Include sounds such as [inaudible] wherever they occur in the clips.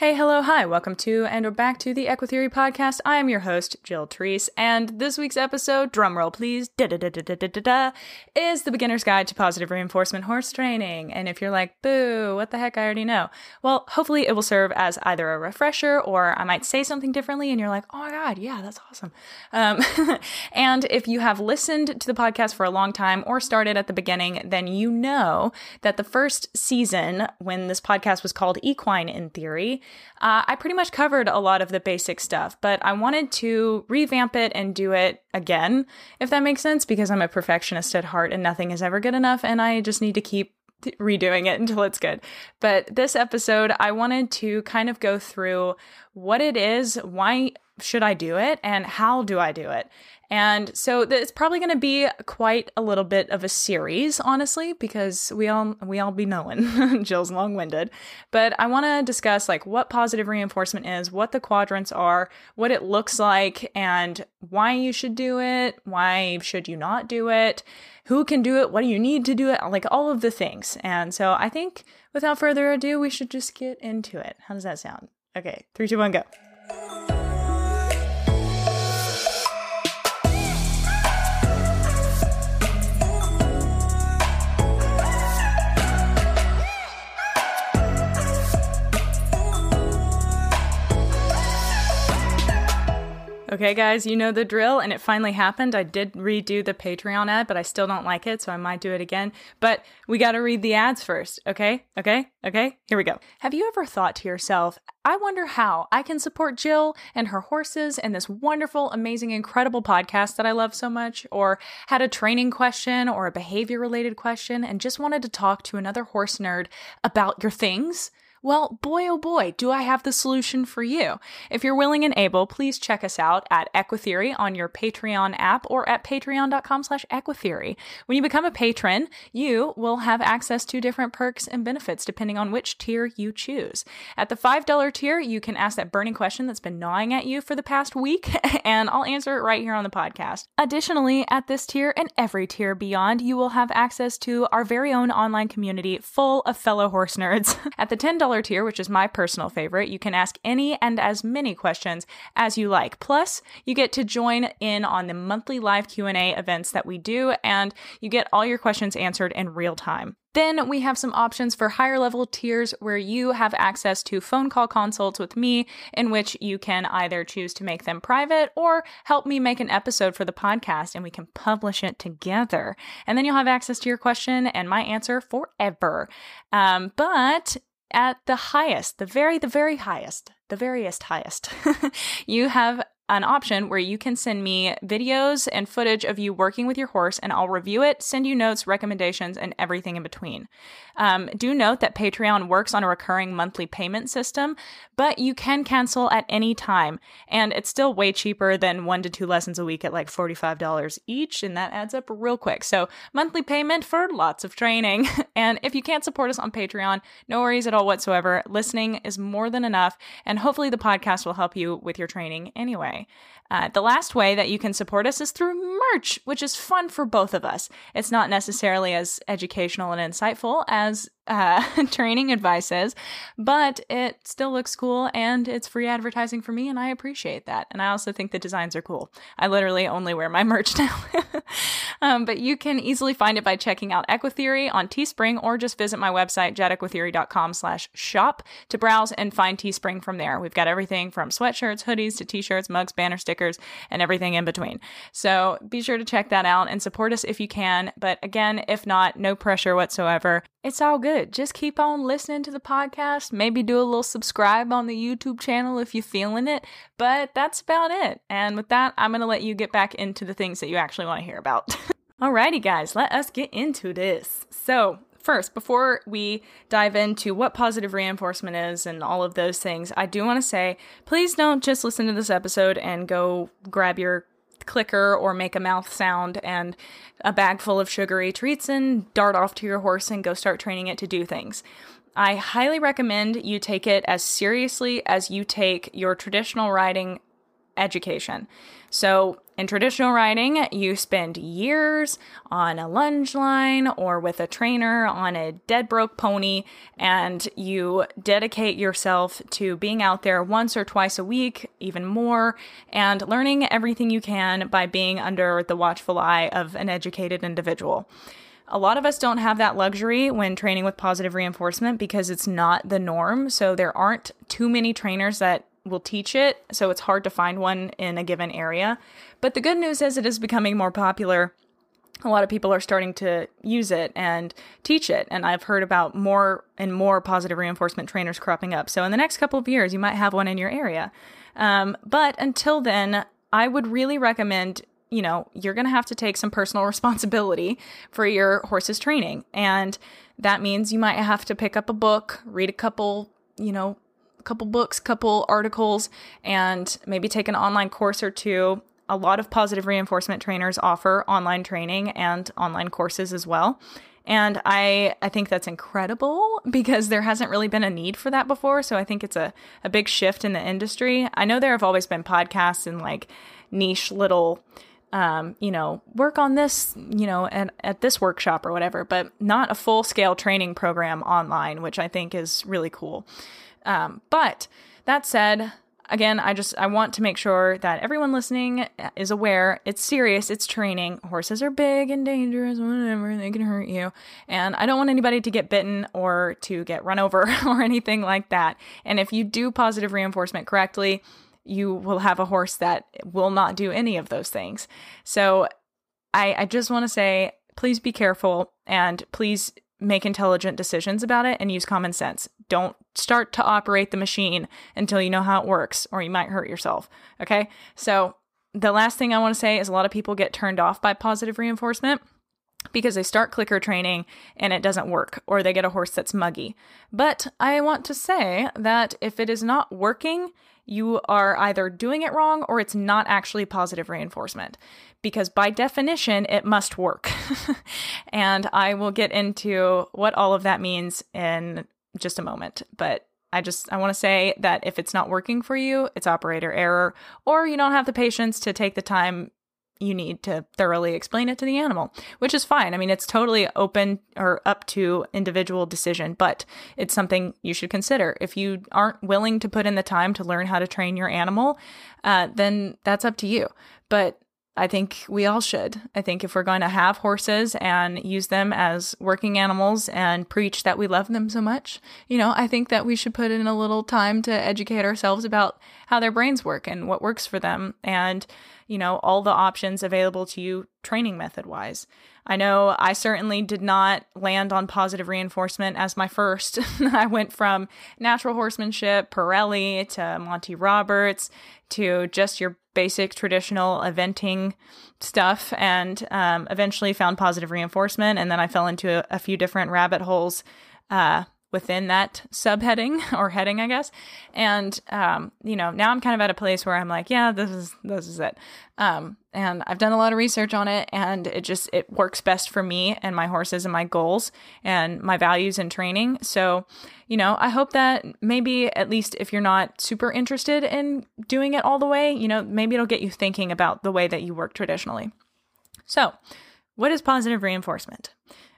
Hey, hello, hi, welcome to and or back to the Equitheory podcast. I am your host, Jill Treese, and this week's episode, drumroll please, da da da da da da da, is the beginner's guide to positive reinforcement horse training. And if you're like, boo, what the heck, I already know. Well, hopefully it will serve as either a refresher or I might say something differently and you're like, oh my god, yeah, that's awesome. Um, [laughs] and if you have listened to the podcast for a long time or started at the beginning, then you know that the first season, when this podcast was called Equine in Theory, uh, I pretty much covered a lot of the basic stuff, but I wanted to revamp it and do it again, if that makes sense, because I'm a perfectionist at heart and nothing is ever good enough, and I just need to keep redoing it [laughs] until it's good. But this episode, I wanted to kind of go through what it is, why should I do it, and how do I do it. And so it's probably going to be quite a little bit of a series, honestly, because we all we all be knowing [laughs] Jill's long-winded. But I want to discuss like what positive reinforcement is, what the quadrants are, what it looks like, and why you should do it, why should you not do it, who can do it, what do you need to do it, like all of the things. And so I think without further ado, we should just get into it. How does that sound? Okay, three, two, one, go. Okay, guys, you know the drill, and it finally happened. I did redo the Patreon ad, but I still don't like it, so I might do it again. But we got to read the ads first, okay? Okay? Okay? Here we go. Have you ever thought to yourself, I wonder how I can support Jill and her horses and this wonderful, amazing, incredible podcast that I love so much? Or had a training question or a behavior related question and just wanted to talk to another horse nerd about your things? Well, boy oh boy, do I have the solution for you. If you're willing and able, please check us out at Equitheory on your Patreon app or at patreon.com slash Equitheory. When you become a patron, you will have access to different perks and benefits depending on which tier you choose. At the $5 tier, you can ask that burning question that's been gnawing at you for the past week, [laughs] and I'll answer it right here on the podcast. Additionally, at this tier and every tier beyond, you will have access to our very own online community full of fellow horse nerds. [laughs] At the $10 tier, which is my personal favorite, you can ask any and as many questions as you like. Plus, you get to join in on the monthly live Q&A events that we do and you get all your questions answered in real time. Then we have some options for higher level tiers where you have access to phone call consults with me, in which you can either choose to make them private or help me make an episode for the podcast and we can publish it together. And then you'll have access to your question and my answer forever. Um, but at the highest, the very, the very highest, the veriest highest, [laughs] you have an option where you can send me videos and footage of you working with your horse, and I'll review it, send you notes, recommendations, and everything in between. Um, do note that Patreon works on a recurring monthly payment system, but you can cancel at any time, and it's still way cheaper than one to two lessons a week at like $45 each, and that adds up real quick. So, monthly payment for lots of training. [laughs] and if you can't support us on Patreon, no worries at all whatsoever. Listening is more than enough, and hopefully the podcast will help you with your training anyway. Uh, the last way that you can support us is through merch, which is fun for both of us. It's not necessarily as educational and insightful as uh, [laughs] training advice but it still looks cool and it's free advertising for me, and I appreciate that. And I also think the designs are cool. I literally only wear my [laughs] merch now. [laughs] um, but you can easily find it by checking out Equitheory on Teespring or just visit my website, jetequitheory.com slash shop to browse and find Teespring from there. We've got everything from sweatshirts, hoodies to t-shirts, mugs, banner stickers, and everything in between. So be sure to check that out and support us if you can. But again, if not, no pressure whatsoever. It's all good. Just keep on listening to the podcast. Maybe do a little subscribe on the YouTube channel if you're feeling it. But that's about it. And with that, I'm going to let you get back into the things that you actually want to hear about. [laughs] Alrighty, guys, let us get into this. So, first, before we dive into what positive reinforcement is and all of those things, I do want to say please don't just listen to this episode and go grab your clicker or make a mouth sound and a bag full of sugary treats and dart off to your horse and go start training it to do things. I highly recommend you take it as seriously as you take your traditional riding education. So, In traditional riding, you spend years on a lunge line or with a trainer on a dead broke pony, and you dedicate yourself to being out there once or twice a week, even more, and learning everything you can by being under the watchful eye of an educated individual. A lot of us don't have that luxury when training with positive reinforcement because it's not the norm. So there aren't too many trainers that will teach it. So it's hard to find one in a given area. But the good news is it is becoming more popular. A lot of people are starting to use it and teach it. And I've heard about more and more positive reinforcement trainers cropping up. So in the next couple of years, you might have one in your area. Um, but until then, I would really recommend you know, you're going to have to take some personal [laughs] responsibility for your horse's training. And that means you might have to pick up a book, read a couple, you know, couple books, couple articles, and maybe take an online course or two. A lot of positive reinforcement trainers offer online training and online courses as well. And I I think that's incredible [laughs] because there hasn't really been a need for that before. So I think it's a, a big shift in the industry. I know there have always been podcasts and like niche little um, you know, work on this, you know, at, at this workshop or whatever, but not a full scale training program online, which I think is really cool. Um, but that said, again, I just I want to make sure that everyone listening is aware it's serious, it's training. Horses are big and dangerous, whatever, they can hurt you. And I don't want anybody to get bitten or to get run over [laughs] or anything like that. And if you do positive reinforcement correctly, you will have a horse that will not do any of those things. So I, I just want to say, please be careful and please make intelligent decisions about it and use common sense. Don't start to operate the machine until you know how it works, or you might hurt yourself. Okay. So, the last thing I want to say is a lot of people get turned off by positive reinforcement because they start clicker training and it doesn't work, or they get a horse that's muggy. But I want to say that if it is not working, you are either doing it wrong or it's not actually positive reinforcement because by definition it must work. [laughs] and I will get into what all of that means in just a moment. But I just I want to say that if it's not working for you, it's operator error or you don't have the patience to take the time you need to thoroughly explain it to the animal, which is fine. I mean, it's totally open or up to individual decision, but it's something you should consider. If you aren't willing to put in the time to learn how to train your animal, uh, then that's up to you. But I think we all should. I think if we're going to have horses and use them as working animals and preach that we love them so much, you know, I think that we should put in a little time to educate ourselves about how their brains work and what works for them and you know, all the options available to you training method wise. I know I certainly did not land on positive reinforcement as my first. [laughs] I went from natural horsemanship, Parelli, to Monty Roberts, to just your basic traditional eventing stuff, and um, eventually found positive reinforcement. And then I fell into a, a few different rabbit holes. Uh, within that subheading [laughs] or heading, I guess. And um, you know, now I'm kind of at a place where I'm like, yeah, this is this is it. Um, and I've done a lot of research on it, and it just it works best for me and my horses and my goals and my values and training. So, you know, I hope that maybe at least if you're not super interested in doing it all the way, you know, maybe it'll get you thinking about the way that you work traditionally. So, what is positive reinforcement?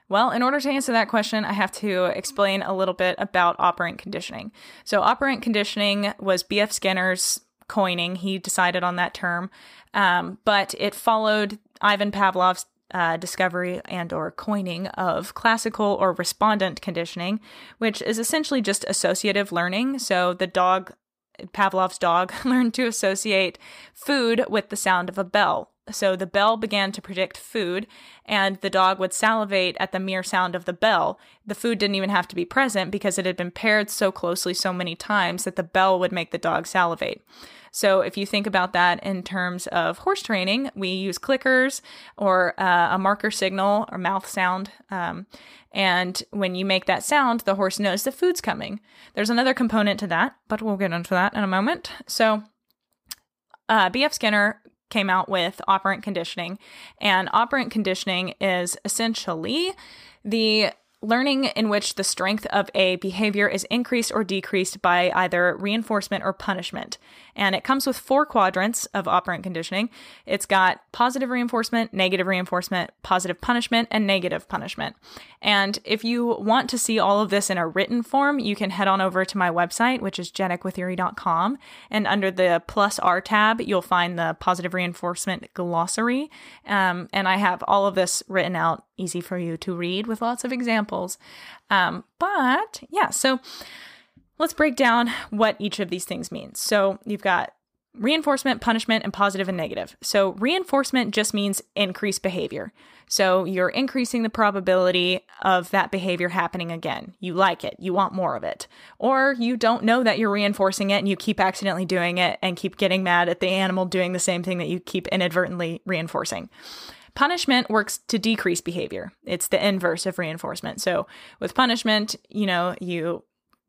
Well, in order to answer that question, I have to explain a little bit about operant conditioning. So, operant conditioning was B.F. Skinner's coining. He decided on that term, um, but it followed Ivan Pavlov's uh, discovery and or coining of classical or respondent conditioning, which is essentially just associative learning. So the dog, Pavlov's dog, [laughs] learned to associate food with the sound of a bell. So the bell began to predict food, and the dog would salivate at the mere sound of the bell. The food didn't even have to be present because it had been paired so closely so many times that the bell would make the dog salivate. So if you think about that in terms of horse training, we use clickers or uh, a marker signal or mouth sound. Um, and when you make that sound, the horse knows the food's coming. There's another component to that, but we'll get into that in a moment. So uh, B.F. Skinner came out with operant conditioning. And operant conditioning is essentially the learning in which the strength of a behavior is increased or decreased by either reinforcement or punishment. And it comes with four quadrants of operant conditioning. It's got positive reinforcement, negative reinforcement, positive punishment, and negative punishment. And if you want to see all of this in a written form, you can head on over to my website, which is jennickwitherie.com. And under the plus R tab, you'll find the positive reinforcement glossary. Um, and I have all of this written out easy for you to read with lots of examples. Um, but yeah, so let's break down what each of these things means. So you've got reinforcement, punishment, and positive and negative. So reinforcement just means increased behavior. So you're increasing the probability of that behavior happening again. You like it, you want more of it. Or you don't know that you're reinforcing it and you keep accidentally doing it and keep getting mad at the animal doing the same thing that you keep inadvertently reinforcing. Punishment works to decrease behavior. It's the inverse of reinforcement. So with punishment, you know, you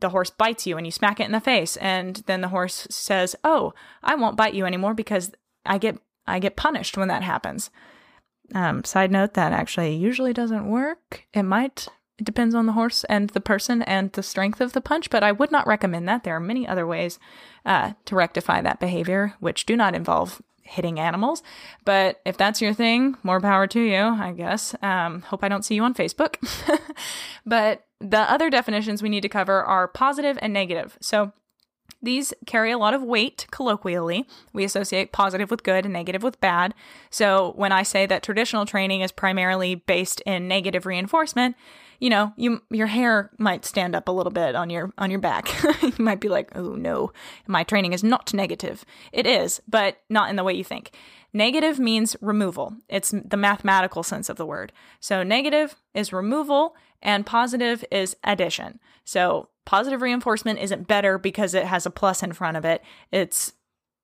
the horse bites you and you smack it in the face and then the horse says, "Oh, I won't bite you anymore because I get I get punished when that happens." Um, side note that actually usually doesn't work. It might. It depends on the horse and the person and the strength of the punch, but I would not recommend that. There are many other ways uh, to rectify that behavior, which do not involve hitting animals. But if that's your thing, more power to you, I guess. Um, hope I don't see you on Facebook. [laughs] but the other definitions we need to cover are positive and negative. So these carry a lot of weight colloquially. We associate positive with good and negative with bad. So when I say that traditional training is primarily based in negative reinforcement, you know, you your hair might stand up a little bit on your on your back. [laughs] you might be like, "Oh no, my training is not negative." It is, but not in the way you think. Negative means removal. It's the mathematical sense of the word. So negative is removal and positive is addition. So positive reinforcement isn't better because it has a plus in front of it. It's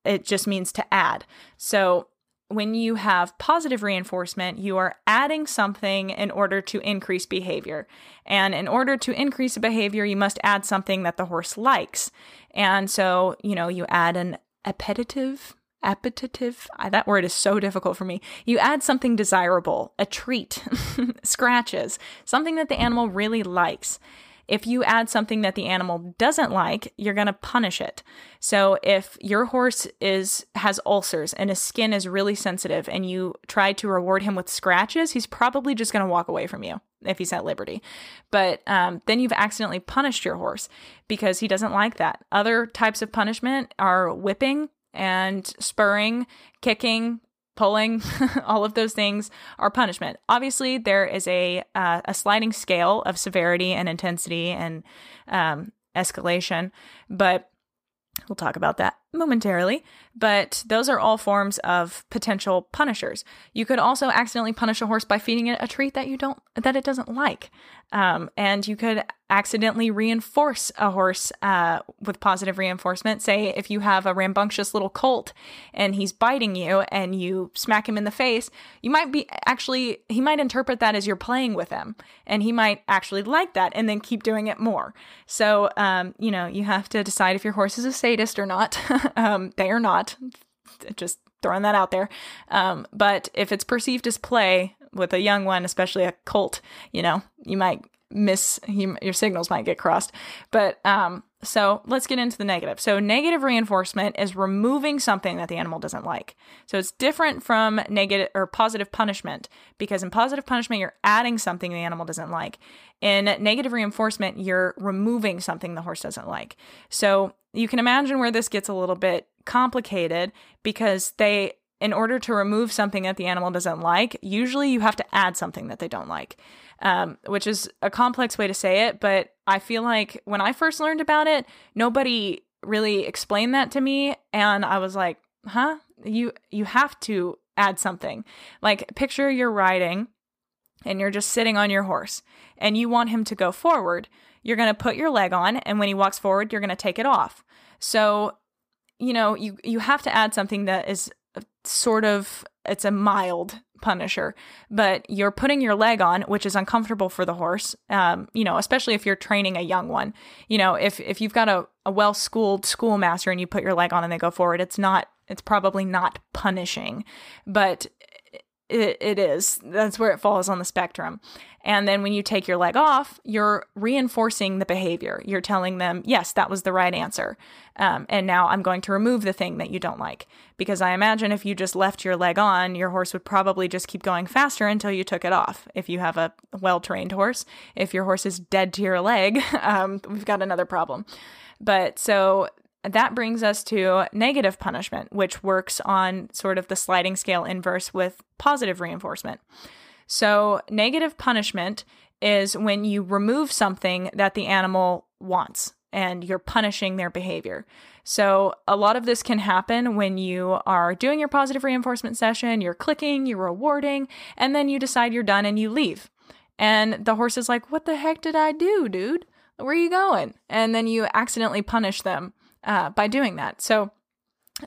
it just means to add. So when you have positive reinforcement, you are adding something in order to increase behavior. And in order to increase a behavior, you must add something that the horse likes. And so, you know, you add an appetitive, appetitive, that word is so difficult for me. You add something desirable, a treat, [laughs] scratches, something that the animal really likes. If you add something that the animal doesn't like, you're going to punish it. So if your horse is has ulcers and his skin is really sensitive and you try to reward him with scratches, he's probably just going to walk away from you if he's at liberty. But um, then you've accidentally punished your horse because he doesn't like that. Other types of punishment are whipping and spurring, kicking, pulling, [laughs] all of those things are punishment. Obviously, there is a uh, a sliding scale of severity and intensity and um, escalation, but we'll talk about that momentarily. But those are all forms of potential punishers. You could also accidentally punish a horse by feeding it a treat that you don't that it doesn't like. Um, and you could accidentally reinforce a horse uh, with positive reinforcement. Say, if you have a rambunctious little colt and he's biting you and you smack him in the face, you might be actually, he might interpret that as you're playing with him and he might actually like that and then keep doing it more. So, um, you know, you have to decide if your horse is a sadist or not. [laughs] [laughs] um, they are not. Just throwing that out there. Um, but if it's perceived as play, with a young one, especially a colt, you know, you might miss your signals might get crossed. But um, so let's get into the negative. So negative reinforcement is removing something that the animal doesn't like. So it's different from negative or positive punishment because in positive punishment you're adding something the animal doesn't like. In negative reinforcement you're removing something the horse doesn't like. So you can imagine where this gets a little bit complicated because they in order to remove something that the animal doesn't like, usually you have to add something that they don't like, um, which is a complex way to say it. But I feel like when I first learned about it, nobody really explained that to me, and I was like, "Huh? You you have to add something. Like picture you're riding, and you're just sitting on your horse, and you want him to go forward. You're going to put your leg on, and when he walks forward, you're going to take it off. So." You know, you you have to add something that is sort of it's a mild punisher but you're putting your leg on which is uncomfortable for the horse um, you know especially if you're training a young one. You know if if you've got a, a well-schooled schoolmaster and you put your leg on and they go forward it's not it's probably not punishing. But it, it is. That's where it falls on the spectrum. And then when you take your leg off, you're reinforcing the behavior. You're telling them, yes, that was the right answer. Um, and now I'm going to remove the thing that you don't like. Because I imagine if you just left your leg on, your horse would probably just keep going faster until you took it off. If you have a well trained horse, if your horse is dead to your leg, [laughs] um, we've got another problem. But so that brings us to negative punishment, which works on sort of the sliding scale inverse with positive reinforcement. So, negative punishment is when you remove something that the animal wants and you're punishing their behavior. So, a lot of this can happen when you are doing your positive reinforcement session, you're clicking, you're rewarding, and then you decide you're done and you leave. And the horse is like, What the heck did I do, dude? Where are you going? And then you accidentally punish them uh, by doing that. So,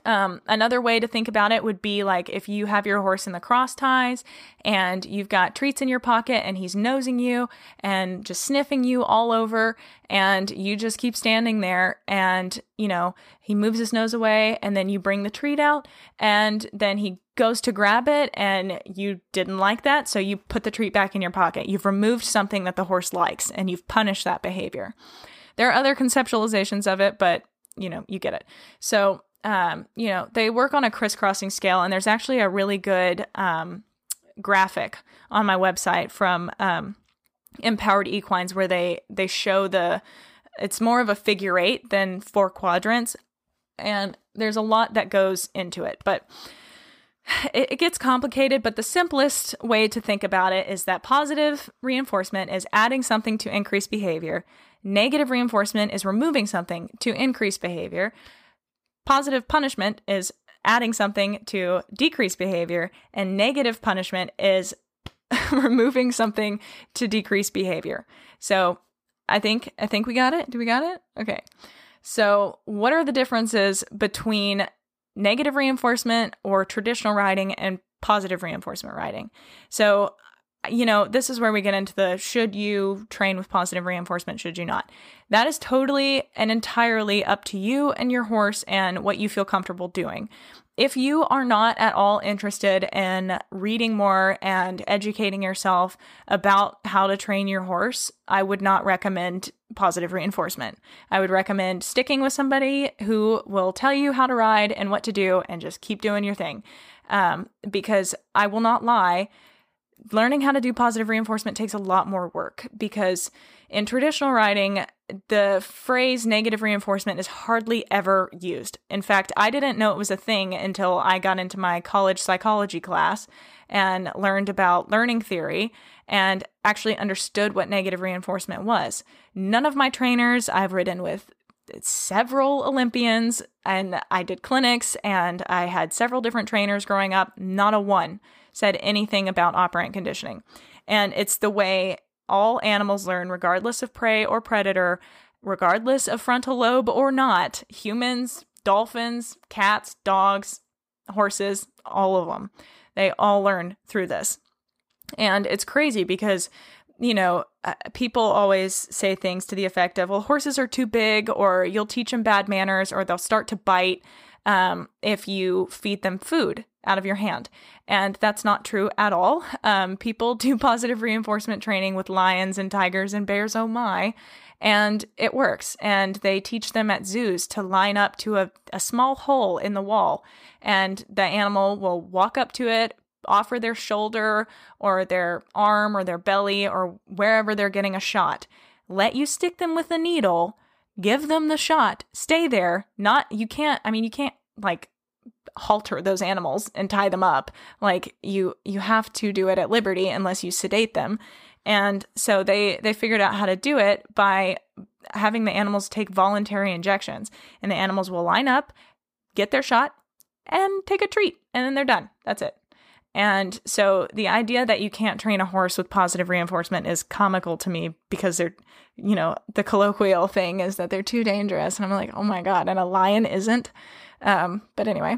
um, another way to think about it would be like if you have your horse in the cross ties and you've got treats in your pocket and he's nosing you and just sniffing you all over and you just keep standing there and you know he moves his nose away and then you bring the treat out and then he goes to grab it and you didn't like that so you put the treat back in your pocket you've removed something that the horse likes and you've punished that behavior there are other conceptualizations of it but you know, you get it. So, um, you know, they work on a crisscrossing scale, and there's actually a really good um, graphic on my website from um, Empowered Equines where they they show the it's more of a figure eight than four quadrants, and there's a lot that goes into it, but. [sighs] It, gets complicated, but the simplest way to think about it is that positive reinforcement is adding something to increase behavior, Negative reinforcement is removing something to increase behavior. Positive punishment is adding something to decrease behavior. And negative punishment is [laughs] removing something to decrease behavior. So I think I think we got it. Do we got it? Okay. So what are the differences between negative reinforcement or traditional riding and positive reinforcement riding? So you know, this is where we get into the should you train with positive reinforcement, should you not? That is totally and entirely up to you and your horse and what you feel comfortable doing. If you are not at all interested in reading more and educating yourself about how to train your horse, I would not recommend positive reinforcement. I would recommend sticking with somebody who will tell you how to ride and what to do and just keep doing your thing. Um, because I will not lie learning how to do positive reinforcement takes a lot more work because in traditional riding, the phrase negative reinforcement is hardly ever used. In fact, I didn't know it was a thing until I got into my college psychology class and learned about learning theory and actually understood what negative reinforcement was. None of my trainers I've ridden with several Olympians and I did clinics and I had several different trainers growing up, not a one said anything about operant conditioning. And it's the way all animals learn, regardless of prey or predator, regardless of frontal lobe or not. Humans, dolphins, cats, dogs, horses, all of them. They all learn through this. And it's crazy because, you know, uh, people always say things to the effect of, well, horses are too big, or you'll teach them bad manners, or they'll start to bite um, if you feed them food out of your hand. And that's not true at all. Um, people do [laughs] positive reinforcement training with lions and tigers and bears, oh my, and it works. And they teach them at zoos to line up to a, a small hole in the wall, and the animal will walk up to it, offer their shoulder or their arm or their belly or wherever they're getting a shot. Let you stick them with a needle, give them the shot, stay there. Not, you can't, I mean, you can't like halter those animals and tie them up. Like you you have to do it at liberty unless you sedate them. And so they they figured out how to do it by having the animals take voluntary injections. And the animals will line up, get their shot, and take a treat, and then they're done. That's it. And so the idea that you can't train a horse with positive reinforcement is comical to me because they're, you know, the colloquial thing is that they're too dangerous. And I'm like, oh my God, and a lion isn't. Um, but anyway,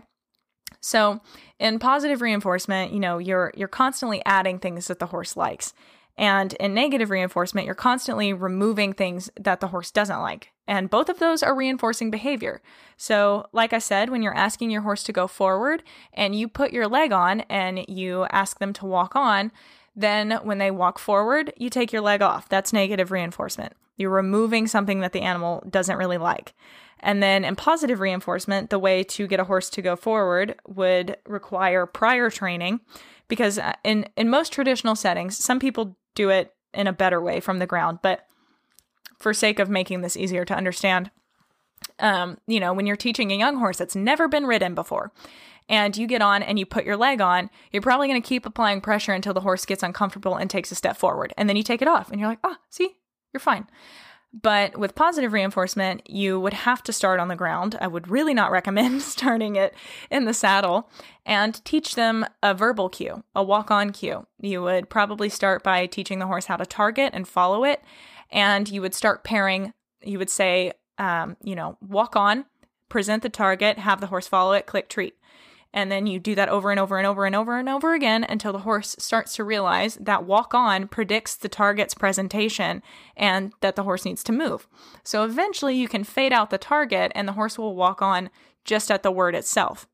so in positive reinforcement, you know, you're you're constantly adding things that the horse likes. And in negative reinforcement, you're constantly removing things that the horse doesn't like. And both of those are reinforcing behavior. So, like I said, when you're asking your horse to go forward and you put your leg on and you ask them to walk on, then when they walk forward, you take your leg off. That's negative reinforcement. You're removing something that the animal doesn't really like. And then in positive reinforcement, the way to get a horse to go forward would require prior training because uh, in in most traditional settings, some people do it in a better way from the ground, but for sake of making this easier to understand, um, you know, when you're teaching a young horse that's never been ridden before, and you get on and you put your leg on, you're probably going to keep applying pressure until the horse gets uncomfortable and takes a step forward. And then you take it off and you're like, oh, see, you're fine. But with positive reinforcement, you would have to start on the ground. I would really not recommend [laughs] starting it in the saddle and teach them a verbal cue, a walk on cue. You would probably start by teaching the horse how to target and follow it. And you would start pairing, you would say, um, you know, walk on, present the target, have the horse follow it, click treat. And then you do that over and over and over and over and over again until the horse starts to realize that walk on predicts the target's presentation and that the horse needs to move. So eventually you can fade out the target and the horse will walk on just at the word itself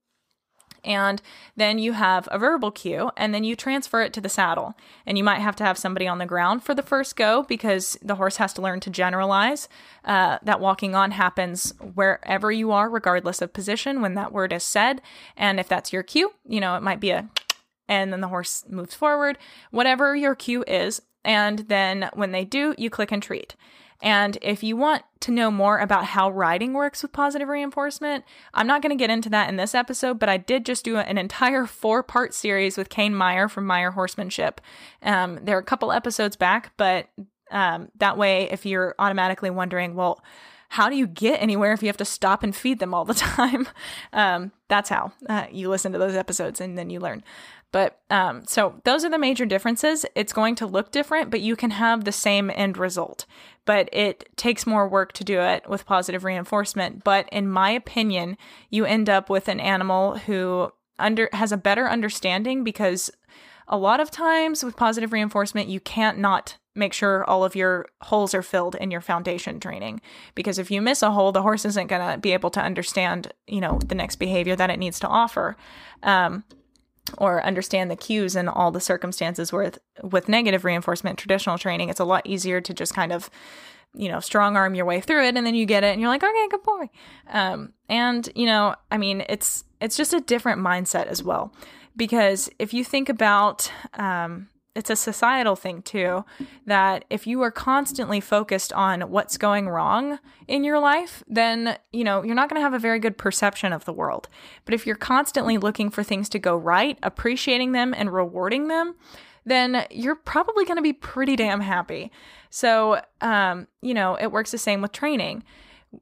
and then you have a verbal cue, and then you transfer it to the saddle. And you might have to have somebody on the ground for the first go because the horse has to learn to generalize. Uh, that walking on happens wherever you are, regardless of position, when that word is said. And if that's your cue, you know, it might be a [tsk] and then the horse moves forward, whatever your cue is. And then when they do, you click and treat. And if you want to know more about how riding works with positive reinforcement, I'm not going to get into that in this episode, but I did just do an entire [laughs] four part series with Kane Meyer from Meyer Horsemanship. Um, they're a couple episodes back, but um, that way, if you're automatically wondering, well, how do you get anywhere if you have to stop and feed them all the [laughs] time? Um, that's how uh, you listen to those episodes and then you learn. But um, so those are the major differences. It's going to look different, but you can have the same end result. But it takes more work to do it with positive reinforcement. But in my opinion, you end up with an animal who under has a better understanding because a lot of times with positive reinforcement, you can't not make sure all of your holes are filled in your foundation training because if you miss a hole the horse isn't going to be able to understand you know the next behavior that it needs to offer um, or understand the cues and all the circumstances with with negative reinforcement traditional training it's a lot easier to just kind of you know strong arm your way through it and then you get it and you're like okay good boy. Um, and you know i mean it's it's just a different mindset as well. Because if you think about um, it's a societal thing too that if you are constantly focused on what's going wrong in your life then you know you're not going to have a very good perception of the world. But if you're constantly looking for things to go right appreciating them and rewarding them then you're probably going to be pretty damn happy. So um, you know it works the same with training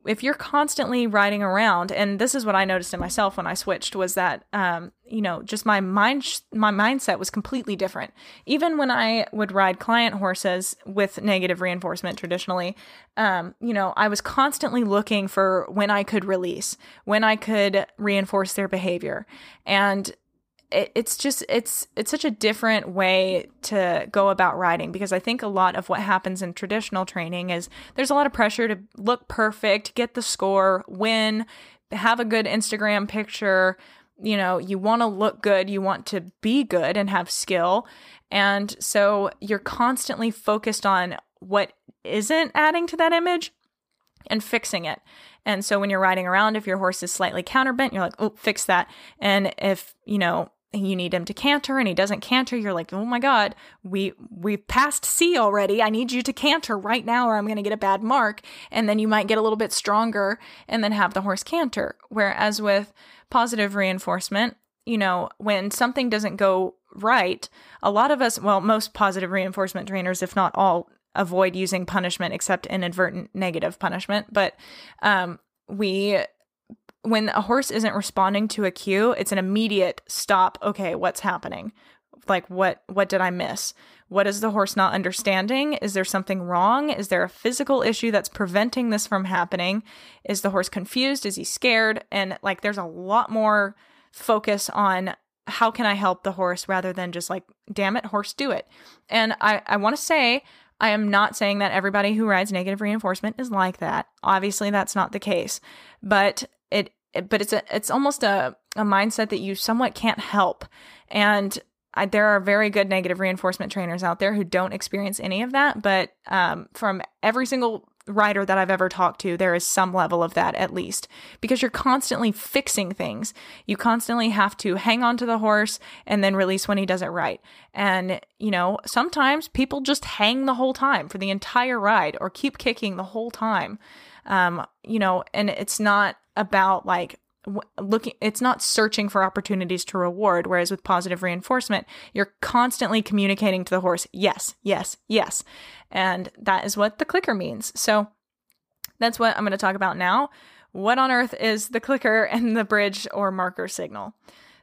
if you're constantly riding around and this is what i noticed in myself when i switched was that um, you know just my mind sh- my mindset was completely different. Even when i would ride client horses with negative reinforcement traditionally um, you know i was constantly looking for when i could release when i could reinforce their behavior. And it, it's just it's it's such a different way to go about riding because I think a lot of what happens in traditional training is there's a lot of pressure to look perfect, get the score, win, have a good Instagram picture. You know, you want to look good, you want to be good and have skill. And so you're constantly focused on what isn't adding to that image and fixing it. And so when you're riding around, if your horse is slightly counterbent, you're like, oh, fix that. And if, you know, you need him to canter and he doesn't canter you're like oh my god we we've passed c already. I need you to canter right now or i'm going to get a bad mark. And then you might get a little bit stronger and then have the horse canter. Whereas with positive reinforcement you know when something doesn't go right a lot of us well most positive reinforcement trainers if not all avoid using punishment except inadvertent negative punishment. But um we when a horse isn't responding to a cue, it's an immediate stop. Okay, what's happening? Like what what did I miss? What is the horse not understanding? Is there something wrong? Is there a physical issue that's preventing this from happening? Is the horse confused? Is he scared? And like there's a lot more focus on how can I help the horse rather than just like, damn it, horse, do it. And I, I want to say, I am not saying that everybody who rides negative reinforcement is like that. Obviously, that's not the case. But it, it but it's a it's almost a, a mindset that you somewhat can't help. And I, there are very good negative reinforcement trainers out there who don't experience any of that. But um, from every single rider that I've ever talked to, there is some level of that at least because you're constantly fixing things. You constantly have to hang on to the horse and then release when he does it right. And, you know, sometimes people just hang the whole time for the entire ride or keep kicking the whole time. Um, you know, and it's not about like, looking it's not searching for opportunities to reward whereas with positive reinforcement you're constantly communicating to the horse yes yes yes. And that is what the clicker means. So that's what i'm going to talk about now. What on earth is the clicker [laughs] and the bridge or marker signal?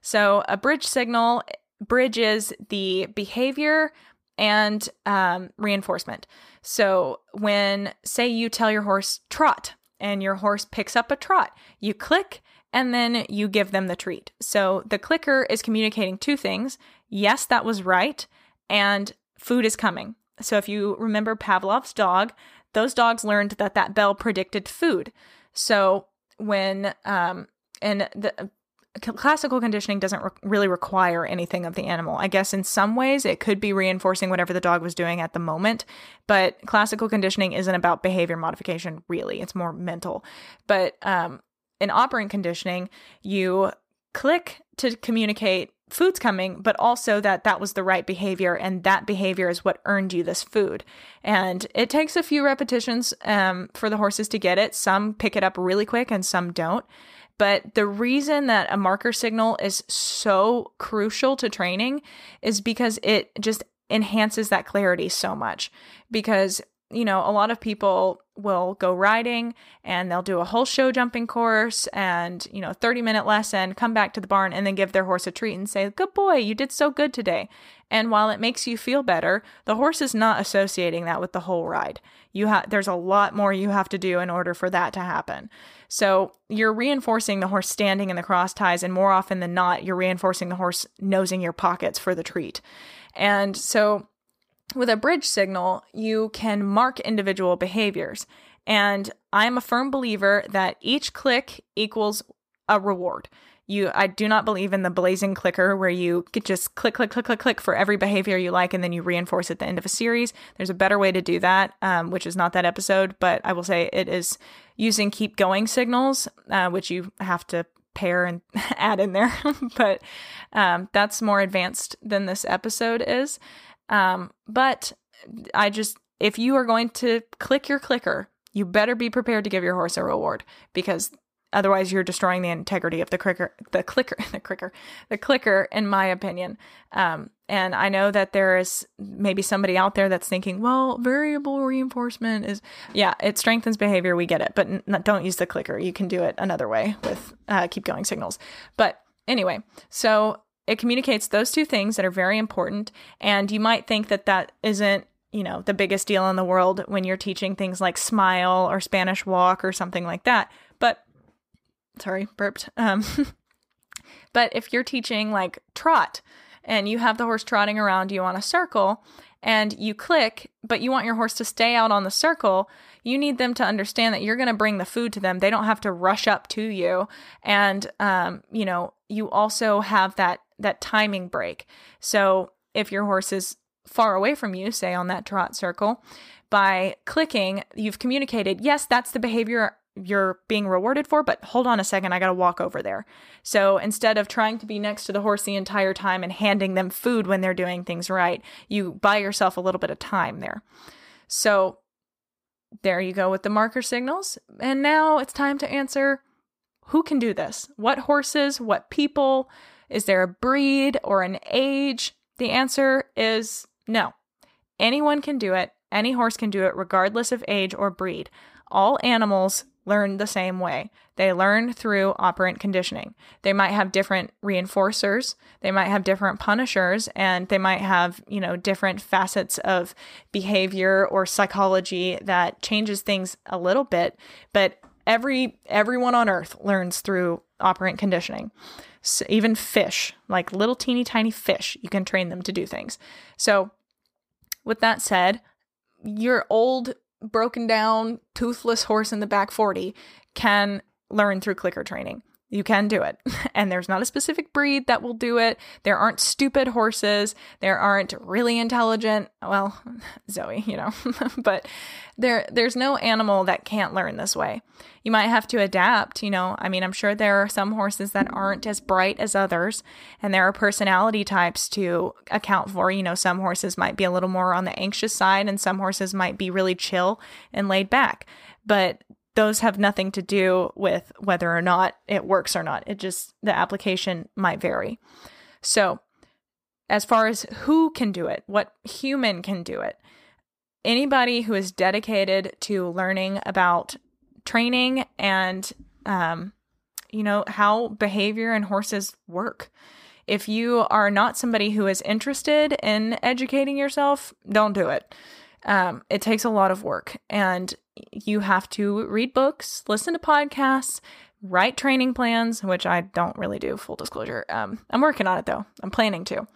So a bridge signal bridges the behavior and um, reinforcement. So when say you tell your horse trot and your horse picks up a trot you click and then you give them the treat. So the clicker is communicating two things yes, that was right, and food is coming. So if you remember Pavlov's dog, those dogs learned that that bell predicted food. So when, um, and the classical conditioning doesn't re- really require anything of the animal. I guess in some ways it could be reinforcing whatever the dog was doing at the moment, but classical conditioning isn't about behavior modification really. It's more mental. But um, in operant conditioning, you click to communicate food's coming, but also that that was the right behavior and that behavior is what earned you this food. And it takes a few repetitions um, for the horses to get it. Some pick it up really quick and some don't. But the reason that a marker signal is so crucial to training is because it just enhances that clarity so much. Because you know, a lot of people will go riding and they'll do a whole show jumping course and, you know, 30 minute lesson, come back to the barn and then give their horse a treat and say, Good boy, you did so good today. And while it makes you feel better, the horse is not associating that with the whole ride. You have there's a lot more you have to do in order for that to happen. So you're reinforcing the horse standing in the cross ties, and more often than not, you're reinforcing the horse nosing your pockets for the treat. And so with a bridge signal, you can mark individual behaviors. And I'm a firm believer that each click equals a reward. You, I do not believe in the blazing clicker where you just click, click, click, click, click for every behavior you like, and then you reinforce at the end of a series. There's a better way to do that, um, which is not that episode, but I will say it is using keep going signals, uh, which you have to pair and [laughs] add in there. [laughs] but um, that's more advanced than this episode is. Um, but I just, if you are going to click your clicker, you better be prepared to give your horse a reward because otherwise you're destroying the integrity of the clicker, the clicker, [laughs] the clicker, the clicker, in my opinion. Um, and I know that there is maybe somebody out there that's thinking, well, variable reinforcement is, yeah, it strengthens behavior. We get it, but n- don't use the clicker. You can do it another way with uh, keep going signals. But anyway, so it communicates those two things that are very important. And you might think that that isn't, you know, the biggest deal in the world when you're teaching things like smile or Spanish walk or something like that. But, sorry, burped. Um, [laughs] but if you're teaching like trot and you have the horse trotting around you on a circle, and you click, but you want your horse to stay out on the circle, you need them to understand that you're going to bring the food to them. They don't have to rush up to you. And, um, you know, you also have that that timing break. So if your horse is far away from you, say on that trot circle, by clicking, you've communicated, yes, that's the behavior you're being rewarded for, but hold on a second, I got to walk over there. So instead of trying to be next to the horse the entire time and handing them food when they're doing things right, you buy yourself a little bit of time there. So there you go with the marker signals. And now it's time to answer who can do this? What horses? What people? Is there a breed or an age? The answer is no. Anyone can do it. Any horse can do it, regardless of age or breed. All animals learn the same way. They learn through operant conditioning. They might have different reinforcers, they might have different punishers, and they might have, you know, different facets of behavior or psychology that changes things a little bit, but every everyone on earth learns through operant conditioning. So even fish, like little teeny tiny fish, you can train them to do things. So with that said, your old broken down toothless horse in the back 40 can learn through clicker training. You can do it. [laughs] And there's not a specific breed that will do it. There aren't stupid horses. There aren't really intelligent, well, [laughs] Zoe, you know, [laughs] but there there's no animal that can't learn this way. You might have to adapt, you know. I mean, I'm sure there are some horses that aren't as bright as others, and there are personality types to account for. You know, some horses might be a little more on the anxious side and some horses might be really chill and laid back. But those have nothing to do with whether or not it works or not. It just, the application might vary. So, as far as who can do it, what human can do it, anybody who is dedicated to learning about training and, um, you know, how behavior and horses work. If you are not somebody who is interested in educating yourself, don't do it. Um, it takes a lot of work and you have to read books, listen to podcasts, write training plans, which I don't really do, full disclosure. Um, I'm working on it though. I'm planning to.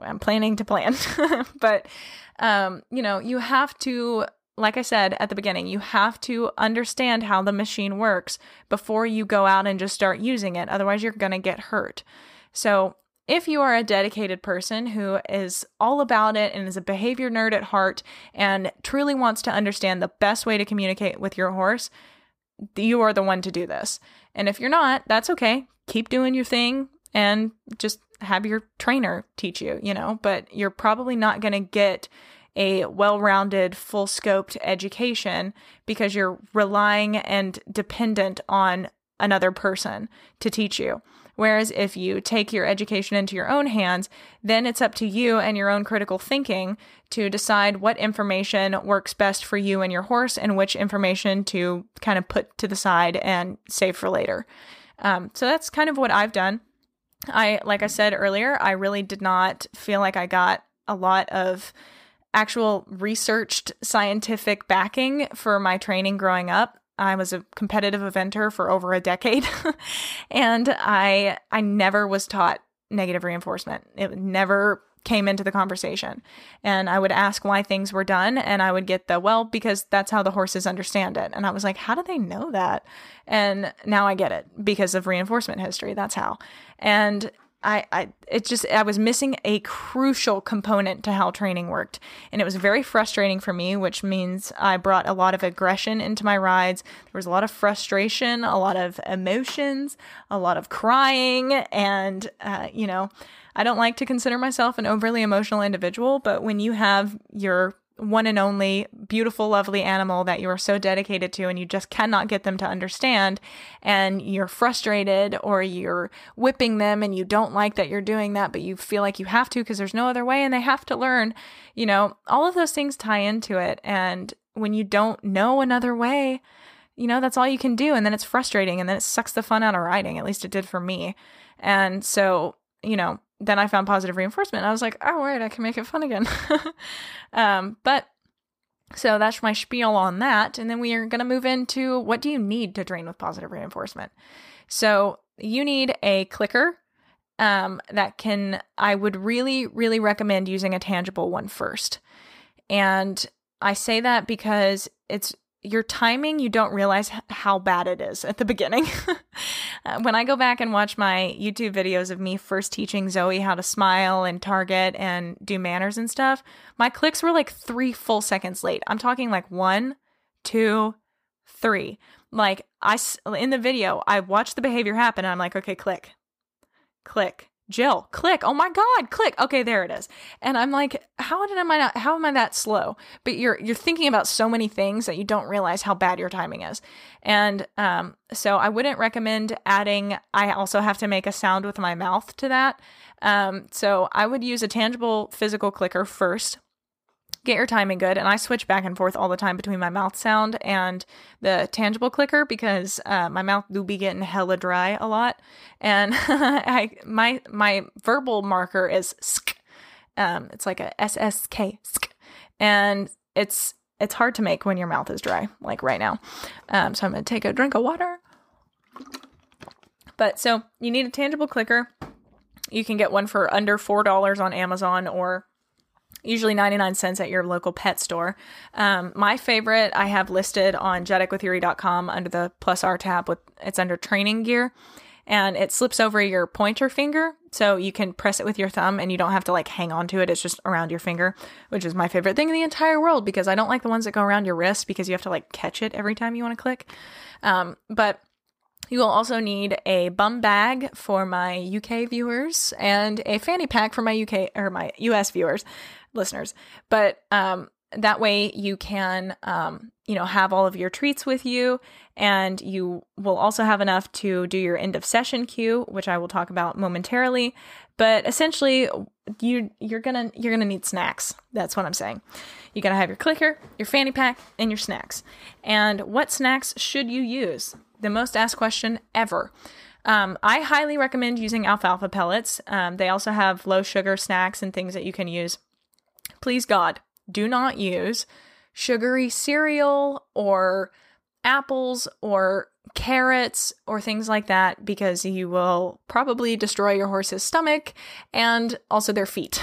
I'm planning to plan. [laughs] but, um, you know, you have to, like I said at the beginning, you have to understand how the machine works before you go out and just start using it. Otherwise, you're going to get hurt. So, if you are a dedicated person who is all about it and is a behavior nerd at heart and truly wants to understand the best way to communicate with your horse, you are the one to do this. And if you're not, that's okay. Keep doing your thing and just have your trainer teach you, you know, but you're probably not going to get a well rounded, full scoped education because you're relying and dependent on another person to teach you. Whereas if you take your education into your own hands, then it's up to you and your own critical thinking to decide what information works best for you and your horse and which information to kind of put to the side and save for later. Um, so that's kind of what I've done. I, like I said earlier, I really did not feel like I got a lot of actual researched scientific backing for my training growing up. I was a competitive eventer for over a decade [laughs] and I I never was taught negative reinforcement. It never came into the conversation. And I would ask why things were done and I would get the well because that's how the horses understand it. And I was like, how do they know that? And now I get it because of reinforcement history. That's how. And I, I it just I was missing a crucial component to how training worked. And it was very frustrating for me, which means I brought a lot of aggression into my rides. There was a lot of frustration, a lot of emotions, a lot of crying, and uh, you know, I don't like to consider myself an overly emotional individual, but when you have your one and only beautiful, lovely animal that you are so dedicated to and you just cannot get them to understand, and you're frustrated or you're whipping them and you don't like that you're doing that, but you feel like you have to because there's no other way and they have to learn, you know, all of those things tie into it. And when you don't know another way, you know, that's all you can do. And then it's frustrating and then it sucks the fun out of riding. At least it did for me. And so, you know, then I found positive reinforcement. I was like, oh, right, I can make it fun again. [laughs] um, but so that's my spiel on that. And then we are going to move into what do you need to train with positive reinforcement? So you need a clicker um, that can, I would really, really recommend using a tangible one first. And I say that because it's your timing, you don't realize how bad it is at the beginning. [laughs] Uh, when I go back and watch my YouTube videos of me first teaching Zoe how to smile and target and do manners and stuff, my clicks were like three full seconds late. I'm talking like one, two, three. Like I in the video, I watched the behavior happen and I'm like, okay, click, click, Jill, click. Oh my God, click. Okay, there it is. And I'm like, how did am I not, how am I that slow? But you're you're thinking about so many things that you don't realize how bad your timing is. And um, so I wouldn't recommend adding. I also have to make a sound with my mouth to that. Um, so I would use a tangible physical clicker first get your timing good. And I switch back and forth all the time between my mouth sound and the tangible clicker because uh, my mouth do be getting hella dry a lot. And [laughs] I my my verbal marker is sk. Um, it's like a SSK sk. And it's it's hard to make when your mouth is dry, like right now. Um, so I'm to take a drink of water. But so you need a tangible clicker. You can get one for under $4 on Amazon or usually 99 cents at your local pet store. Um, my favorite I have listed on jetequithuri.com under the plus R tab with it's under training gear and it slips over your pointer finger so you can press it with your thumb and you don't have to like hang on to it. It's just around your finger which is my favorite thing in the entire world because i don't like the ones that go around your wrist because you have to like catch it every time you want to click. Um, but you will also need a bum bag for my UK viewers and a fanny pack for my UK or my US viewers, listeners. But um, that way you can um, you know have all of your treats with you and you will also have enough to do your end of session cue which i will talk about momentarily but essentially you you're gonna you're gonna need snacks that's what i'm saying you gotta have your clicker your fanny pack and your snacks and what snacks should you use the most asked question ever um, I highly recommend using alfalfa pellets. Um, they also have low sugar snacks and things that you can use. Please God, do not use sugary cereal or apples or carrots or things like that because you will probably destroy your horse's stomach and also their feet.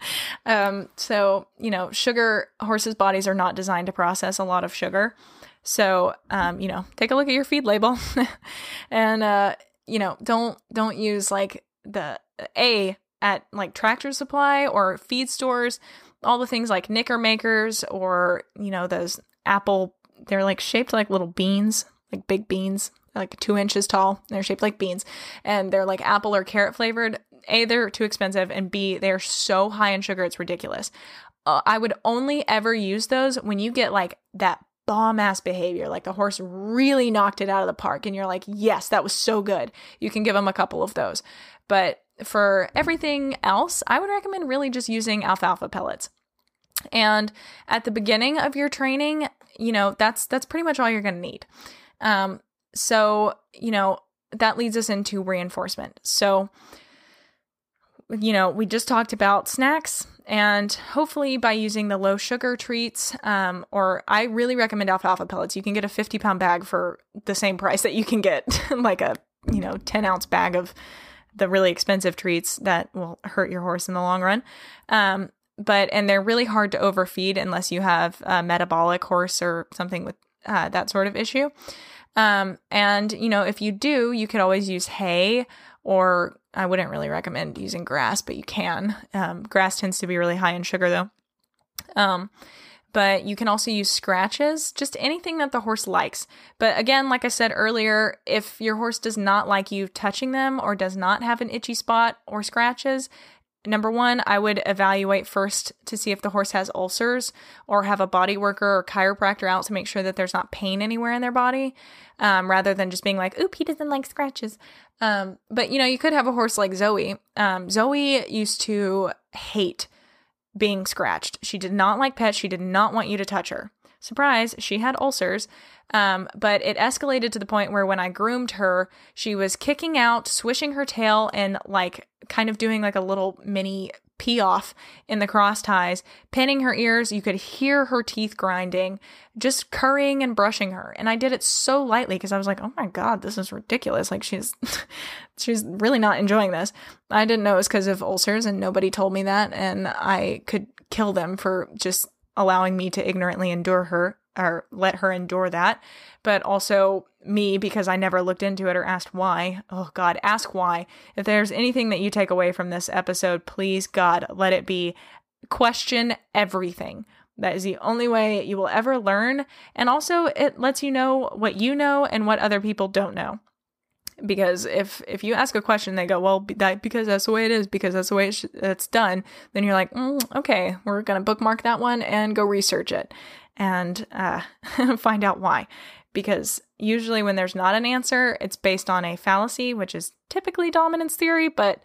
[laughs] um, so, you know, sugar, horses' bodies are not designed to process a lot of sugar. So, um, you know, take a look at your feed label [laughs] and, uh, you know, don't, don't use like the A at like tractor supply or feed stores all the things like Nicker Makers or, you know, those apple, they're like shaped like little beans, like big beans, like two inches tall. They're shaped like beans and they're like apple or carrot flavored. A, they're too expensive, and B, they're so high in sugar, it's ridiculous. Uh, I would only ever use those when you get like that bomb ass behavior, like the horse really knocked it out of the park, and you're like, yes, that was so good. You can give them a couple of those. But for everything else, I would recommend really just using alfalfa pellets. And at the beginning of your training, you know, that's that's pretty much all you're going to need. Um, so, you know, that leads us into reinforcement. So, you know, we just talked about snacks, and hopefully by using the low sugar treats, um, or I really recommend alfalfa pellets. You can get a 50 pound bag for the same price that you can get [laughs] like a, you know, 10 ounce bag of the really expensive treats that will hurt your horse in the long run. Um, but and they're really hard to overfeed unless you have a metabolic horse or something with uh, that sort of issue. Um, and you know, if you do, you could always use hay, or I wouldn't really recommend using grass, but you can. Um, grass tends to be really high in sugar, though. Um, but you can also use scratches, just anything that the horse likes. But again, like I said earlier, if your horse does not like you touching them or does not have an itchy spot or scratches, Number one, I would evaluate first to see if the horse has ulcers or have a body worker or chiropractor out to make sure that there's not pain anywhere in their body, um, rather than just being like, oop, he doesn't like scratches. Um, but you know, you could have a horse like Zoe. Um, Zoe used to hate being scratched. She did not like pets. She did not want you to touch her. Surprise, she had ulcers. Um, but it escalated to the point where when I groomed her, she was kicking out, swishing her tail, and like kind of doing like a little mini pee off in the cross ties, pinning her ears. You could hear her teeth grinding, just currying and brushing her. And I did it so lightly because I was like, oh my God, this is ridiculous. Like she's, [laughs] she's really not enjoying this. I didn't know it was because of ulcers and nobody told me that. And I could kill them for just allowing me to ignorantly endure her or let her endure that, but also me because I never looked into it or asked why. Oh, God, ask why. If there's anything that you take away from this episode, please, God, let it be question everything. That is the only way you will ever learn. And also, it lets you know what you know and what other people don't know. Because if if you ask a question, they go, "Well, that because that's the way it is, because that's the way it's, done," then you're like, mm, "Okay, we're gonna bookmark that one and go research it." And uh, [laughs] find out why. Because usually, when there's not an answer, it's based on a fallacy, which is typically dominance theory. But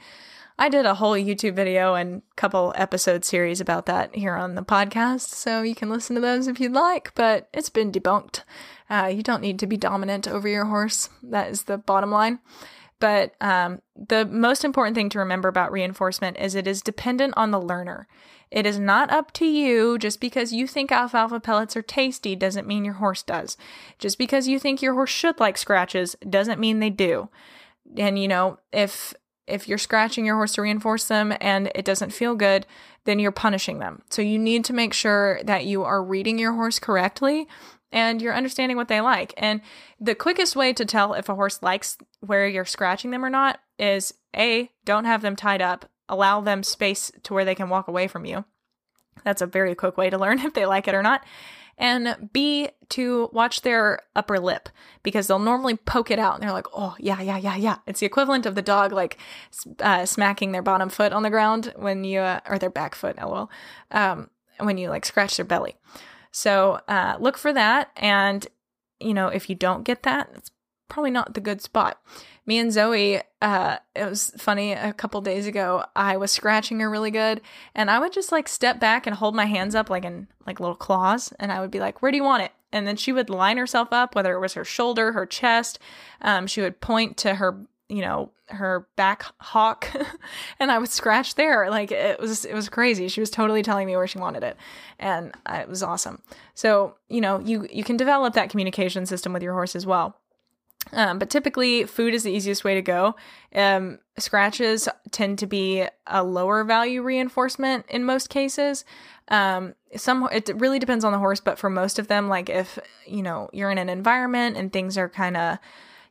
I did a whole YouTube video and couple episode series about that here on the podcast, so you can listen to those if you'd like. But it's been debunked. Uh, you don't need to be dominant over your horse. That is the bottom line. But um, the most important thing to remember about reinforcement is it is dependent on the learner. It is not up to you. Just because you think alfalfa pellets are tasty doesn't mean your horse does. Just because you think your horse should like scratches doesn't mean they do. And you know, if if you're scratching your horse to reinforce them and it doesn't feel good, then you're punishing them. So you need to make sure that you are reading your horse correctly and you're understanding what they like. And the quickest way to tell if a horse likes where you're scratching them or not is A, don't have them tied up, allow them space to where they can walk away from you. That's a very quick way to learn [laughs] if they like it or not and B, to watch their upper lip because they'll normally poke it out and they're like, oh, yeah, yeah, yeah, yeah. It's the equivalent of the dog like uh, smacking their bottom foot on the ground when you, uh, or their back foot, lol, um, when you like scratch their belly. So uh, look for that. And, you know, if you don't get that, it's probably not the good spot me and Zoe, uh, it was funny a couple days ago. I was scratching her really good, and I would just like step back and hold my hands up like in like little claws, and I would be like, "Where do you want it?" And then she would line herself up, whether it was her shoulder, her chest. Um, she would point to her, you know, her back hock [laughs] and I would scratch there. Like it was, it was crazy. She was totally telling me where she wanted it, and it was awesome. So you know, you you can develop that communication system with your horse as well. Um, but typically, food is the easiest way to go. Um, scratches tend to be a lower value reinforcement in most cases. Um, some it really depends on the horse, but for most of them, like if you know you're in an environment and things are kind of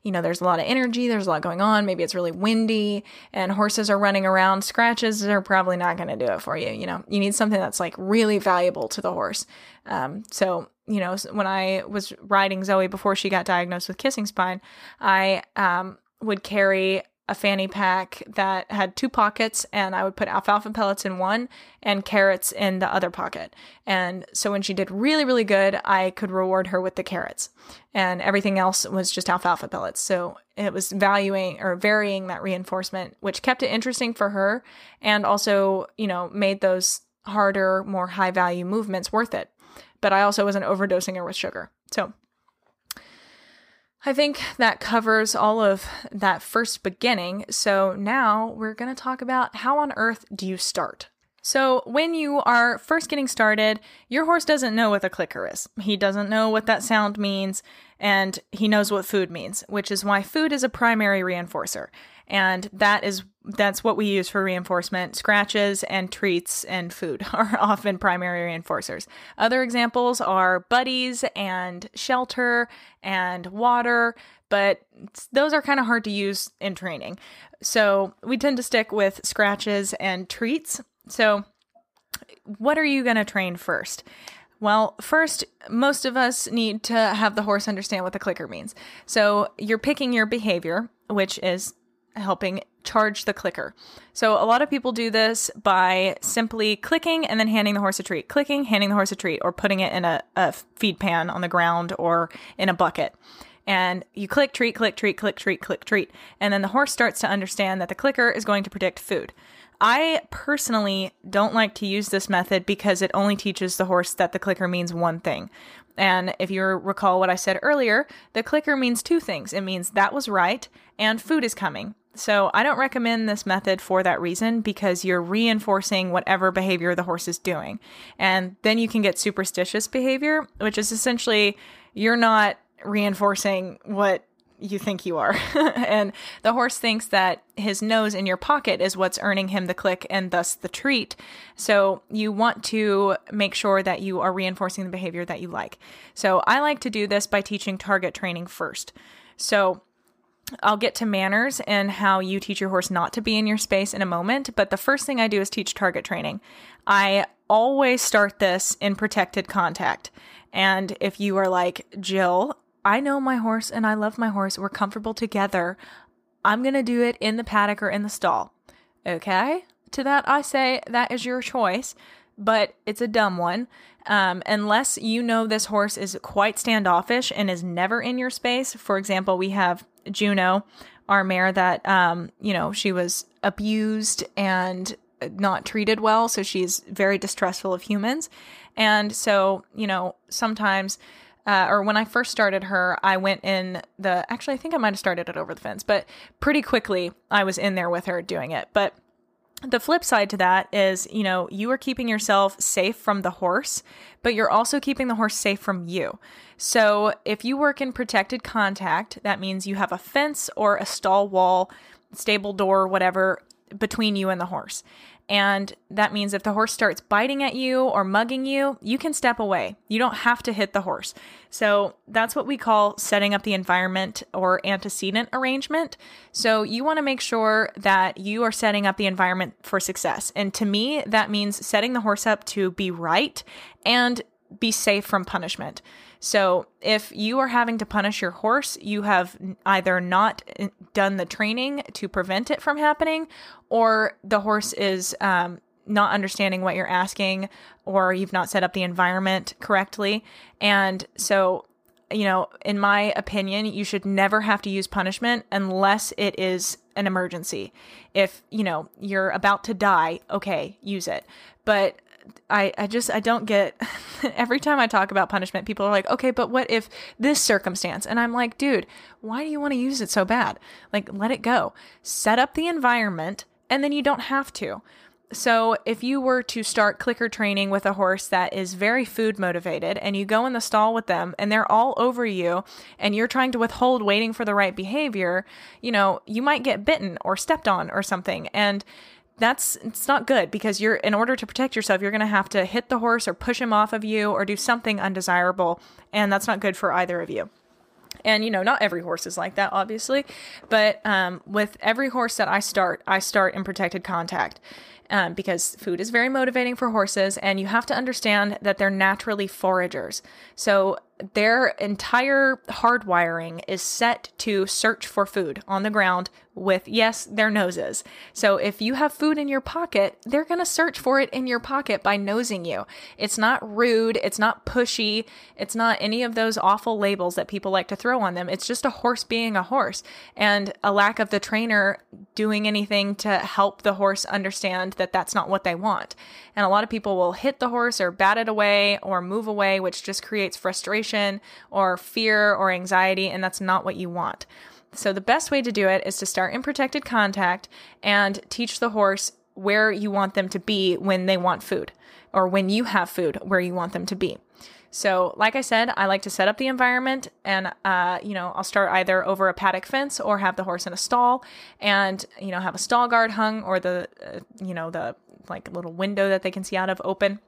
you know, there's a lot of energy, there's a lot going on, maybe it's really windy and horses are running around, scratches are probably not going to do it for you. You know, you need something that's like really valuable to the horse. Um, so, you know, when I was riding Zoe before she got diagnosed with kissing spine, I um, would carry a fanny pack that had two pockets and I would put alfalfa pellets in one and carrots in the other pocket. And so when she did really, really good, I could reward her with the carrots and everything else was just alfalfa pellets. So it was valuing or varying that reinforcement, which kept it interesting for her and also, you know, made those harder, more high value movements worth it. But I also wasn't overdosing her with sugar. So I think that covers all of that first beginning. So now we're going to talk about how on earth do you start? So, when you are first getting started, your horse doesn't know what a clicker is. He doesn't know what that sound means, and he knows what food means, which is why food is a primary reinforcer. And that is that's what we use for reinforcement. Scratches and treats and food [laughs] are often primary reinforcers. Other examples are buddies and shelter and water, but those are kind of hard to use in training. So we tend to stick with scratches and treats. So, what are you going to train first? Well, first, most of us need to have the horse understand what the clicker means. So, you're picking your behavior, which is helping charge the clicker. So a lot of people do this by simply clicking and then handing the horse a treat, clicking, handing the horse a treat, or putting it in a, a feed pan on the ground or in a bucket. And you click, treat, click, treat, click, treat, click, treat. And then the horse starts to understand that the clicker is going to predict food. I personally don't like to use this method because it only teaches the horse that the clicker means one thing. And if you recall what I said earlier, the clicker means two things. It means that was right and food is coming. So I don't recommend this method for that reason because you're reinforcing whatever behavior the horse is doing. And then you can get superstitious behavior, which is essentially you're not reinforcing what you think you are. [laughs] and the horse thinks that his nose in your pocket is what's earning him the click and thus the treat. So you want to make sure that you are reinforcing the behavior that you like. So I like to do this by teaching target training first. So I'll get to manners and how you teach your horse not to be in your space in a moment, but the first thing I do is teach target training. I always start this in protected contact. And if you are like, Jill, I know my horse and I love my horse, we're comfortable together, I'm going to do it in the paddock or in the stall. Okay? To that, I say that is your choice, but it's a dumb one. Um, unless you know this horse is quite standoffish and is never in your space. For example, we have Juno, our mare that um, you know, she was abused and not treated well, so she's very distrustful of humans. And so, you know, sometimes uh, or when I first started her, I went in the. Actually, I think I might have started it over the fence, but pretty quickly I was in there with her doing it. But the flip side to that is, you know, you are keeping yourself safe from the horse, but you're also keeping the horse safe from you. So if you work in protected contact, that means you have a fence or a stall wall, stable door, whatever, between you and the horse. And that means if the horse starts biting at you or mugging you, you can step away. You don't have to hit the horse. So that's what we call setting up the environment or antecedent arrangement. So you want to make sure that you are setting up the environment for success. And to me, that means setting the horse up to be right and be safe from punishment. So, if you are having to punish your horse, you have either not uh, done the training to prevent it from happening, or the horse is um, not understanding what you're asking, or you've not set up the environment correctly. And so, you know, in my opinion, you should never have to use punishment unless it is an emergency. If, you know, you're about to die, okay, use it. But I, I just I don't get [laughs] every time I talk about punishment, people are like, okay, but what if this circumstance? And I'm like, dude, why do you want to use it so bad? Like, let it go. Set up the environment, and then you don't have to. So, if you were to start clicker training with a horse that is very food motivated and you go in the stall with them and they're all over you and you're trying to withhold waiting for the right behavior, you know, you might get bitten or stepped on or something. And that's it's not good because you're in order to protect yourself you're going to have to hit the horse or push him off of you or do something undesirable and that's not good for either of you. And you know not every horse is like that obviously but um, with every horse that i start i start in protected contact um, because food is very motivating for horses and you have to understand that they're naturally foragers. So their entire hardwiring is set to search for food on the ground with, yes, their noses. So if you have food in your pocket, they're going to search for it in your pocket by nosing you. It's not rude. It's not pushy. It's not any of those awful labels that people like to throw on them. It's just a horse being a horse and a lack of the trainer doing anything to help the horse understand that that's not what they want. And a lot of people will hit the horse or bat it away or move away, which just creates frustration or fear or anxiety. And that's not what you want. So, the best way to do it is to start in protected contact and teach the horse where you want them to be when they want food or when you have food where you want them to be. So, like I said, I like to set up the environment and, uh, you know, I'll start either over a paddock fence or have the horse in a stall and, you know, have a stall guard hung or the, uh, you know, the like little window that they can see out of open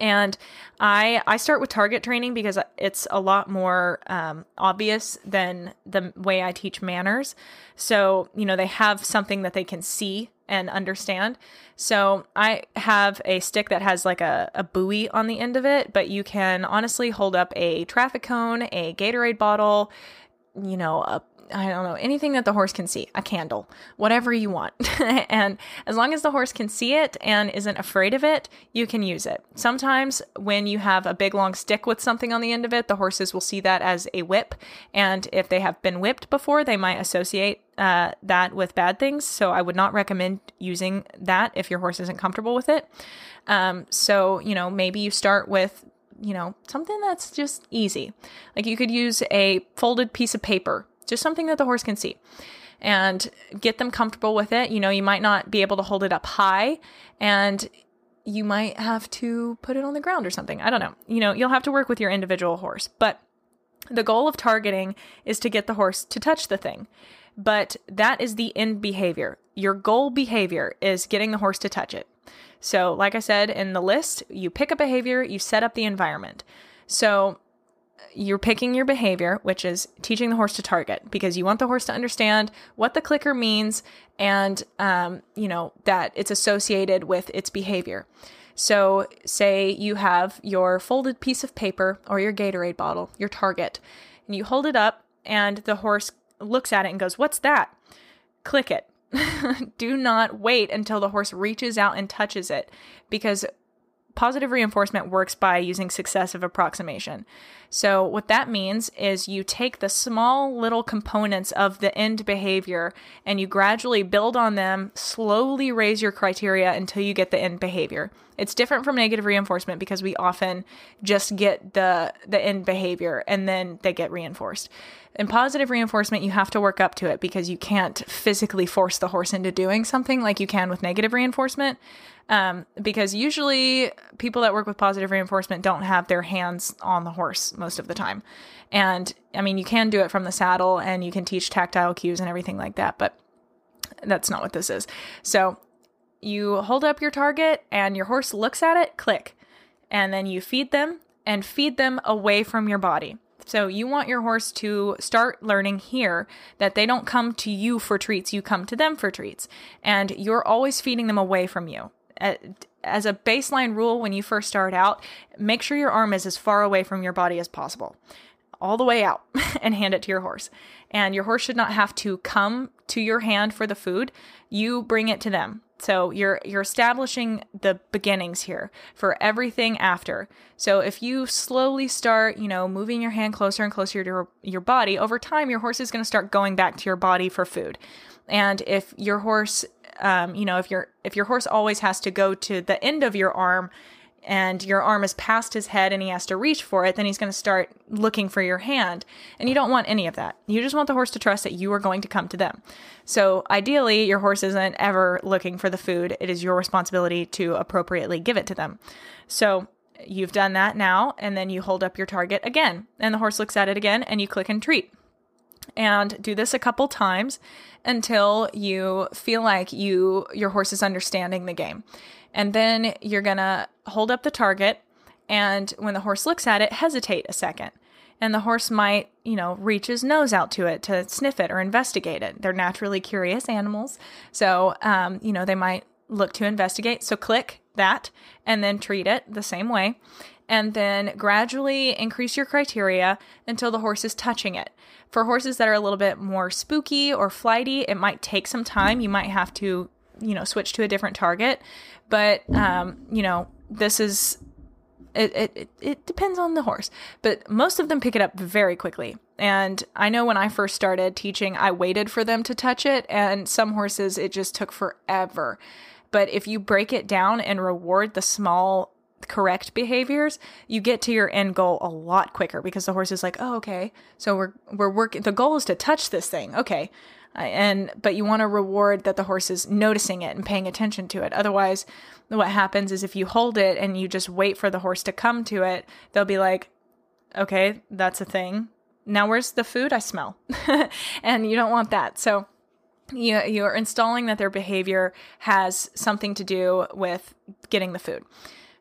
and I I start with target training because it's a lot more um, obvious than the way I teach manners. So you know they have something that they can see and understand. So I have a stick that has like a, a buoy on the end of it, but you can honestly hold up a traffic cone, a Gatorade bottle, you know, a I don't know, anything that the horse can see, a candle, whatever you want. [laughs] and as long as the horse can see it and isn't afraid of it, you can use it. Sometimes when you have a big long stick with something on the end of it, the horses will see that as a whip. And if they have been whipped before, they might associate uh, that with bad things. So I would not recommend using that if your horse isn't comfortable with it. Um, so, you know, maybe you start with you know, something that's just easy. Like you could use a folded piece of paper just something that the horse can see and get them comfortable with it. You know, you might not be able to hold it up high and you might have to put it on the ground or something. I don't know. You know, you'll have to work with your individual horse, but the goal of targeting is to get the horse to touch the thing. But that is the end behavior. Your goal behavior is getting the horse to touch it. So, like I said in the list, you pick a behavior, you set up the environment. So, you're picking your behavior, which is teaching the horse to target because you want the horse to understand what the clicker means and, um, you know, that it's associated with its behavior. So, say you have your folded piece of paper or your Gatorade bottle, your target, and you hold it up, and the horse looks at it and goes, What's that? Click it. [laughs] Do not wait until the horse reaches out and touches it because positive reinforcement works by using successive approximation. So, what that means is you take the small little components of the end behavior and you gradually build on them, slowly raise your criteria until you get the end behavior. It's different from negative reinforcement because we often just get the the end behavior and then they get reinforced. In positive reinforcement, you have to work up to it because you can't physically force the horse into doing something like you can with negative reinforcement. Um, because usually people that work with positive reinforcement don't have their hands on the horse most of the time. And I mean, you can do it from the saddle and you can teach tactile cues and everything like that, but that's not what this is. So you hold up your target and your horse looks at it, click, and then you feed them and feed them away from your body. So you want your horse to start learning here that they don't come to you for treats, you come to them for treats. And you're always feeding them away from you as a baseline rule when you first start out, make sure your arm is as far away from your body as possible, all the way out, [laughs] and hand it to your horse. And your horse should not have to come to your hand for the food. You bring it to them. So you're you're establishing the beginnings here for everything after. So if you slowly start, you know, moving your hand closer and closer to your, your body, over time your horse is going to start going back to your body for food. And if your horse um, you know, if your if your horse always has to go to the end of your arm and your arm is past his head and he has to reach for it, then he's going to start looking for your hand. And you don't want any of that. You just want the horse to trust that you are going to come to them. So ideally, your horse isn't ever looking for the food. It is your responsibility to appropriately give it to them. So you've done that now, and then you hold up your target again, and the horse looks at it again, and you click and treat and do this a couple times until you feel like you your horse is understanding the game. And then you're going to hold up the target and when the horse looks at it, hesitate a second. And the horse might, you know, reach his nose out to it to sniff it or investigate it. They're naturally curious animals. So, um, you know, they might look to investigate. So click that and then treat it the same way and then gradually increase your criteria until the horse is touching it. For horses that are a little bit more spooky or flighty, it might take some time. You might have to, you know, switch to a different target. But, um, you know, this is, it, it, it depends on the horse. But most of them pick it up very quickly. And I know when I first started teaching, I waited for them to touch it. And some horses, it just took forever. But if you break it down and reward the small correct behaviors, you get to your end goal a lot quicker because the horse is like, "Oh, okay. So we're we're working the goal is to touch this thing." Okay. Uh, and but you want to reward that the horse is noticing it and paying attention to it. Otherwise, what happens is if you hold it and you just wait for the horse to come to it, they'll be like, "Okay, that's a thing. Now where's the food I smell?" [laughs] and you don't want that. So you you're installing that their behavior has something to do with getting the food.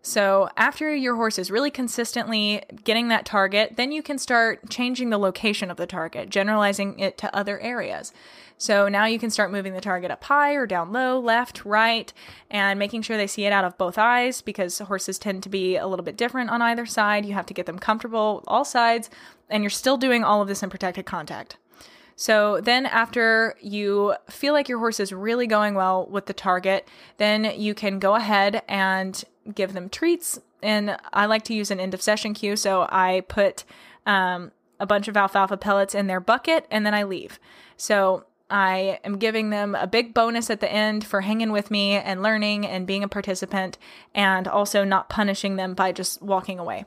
So, after your horse is really consistently getting that target, then you can start changing the location of the target, generalizing it to other areas. So, now you can start moving the target up high or down low, left, right, and making sure they see it out of both eyes because horses tend to be a little bit different on either side. You have to get them comfortable all sides, and you're still doing all of this in protected contact. So then, after you feel like your horse is really going well with the target, then you can go ahead and give them treats. And I like to use an end of session cue. So I put um, a bunch of alfalfa pellets in their bucket and then I leave. So I am giving them a big bonus at the end for hanging with me and learning and being a participant, and also not punishing them by just walking away.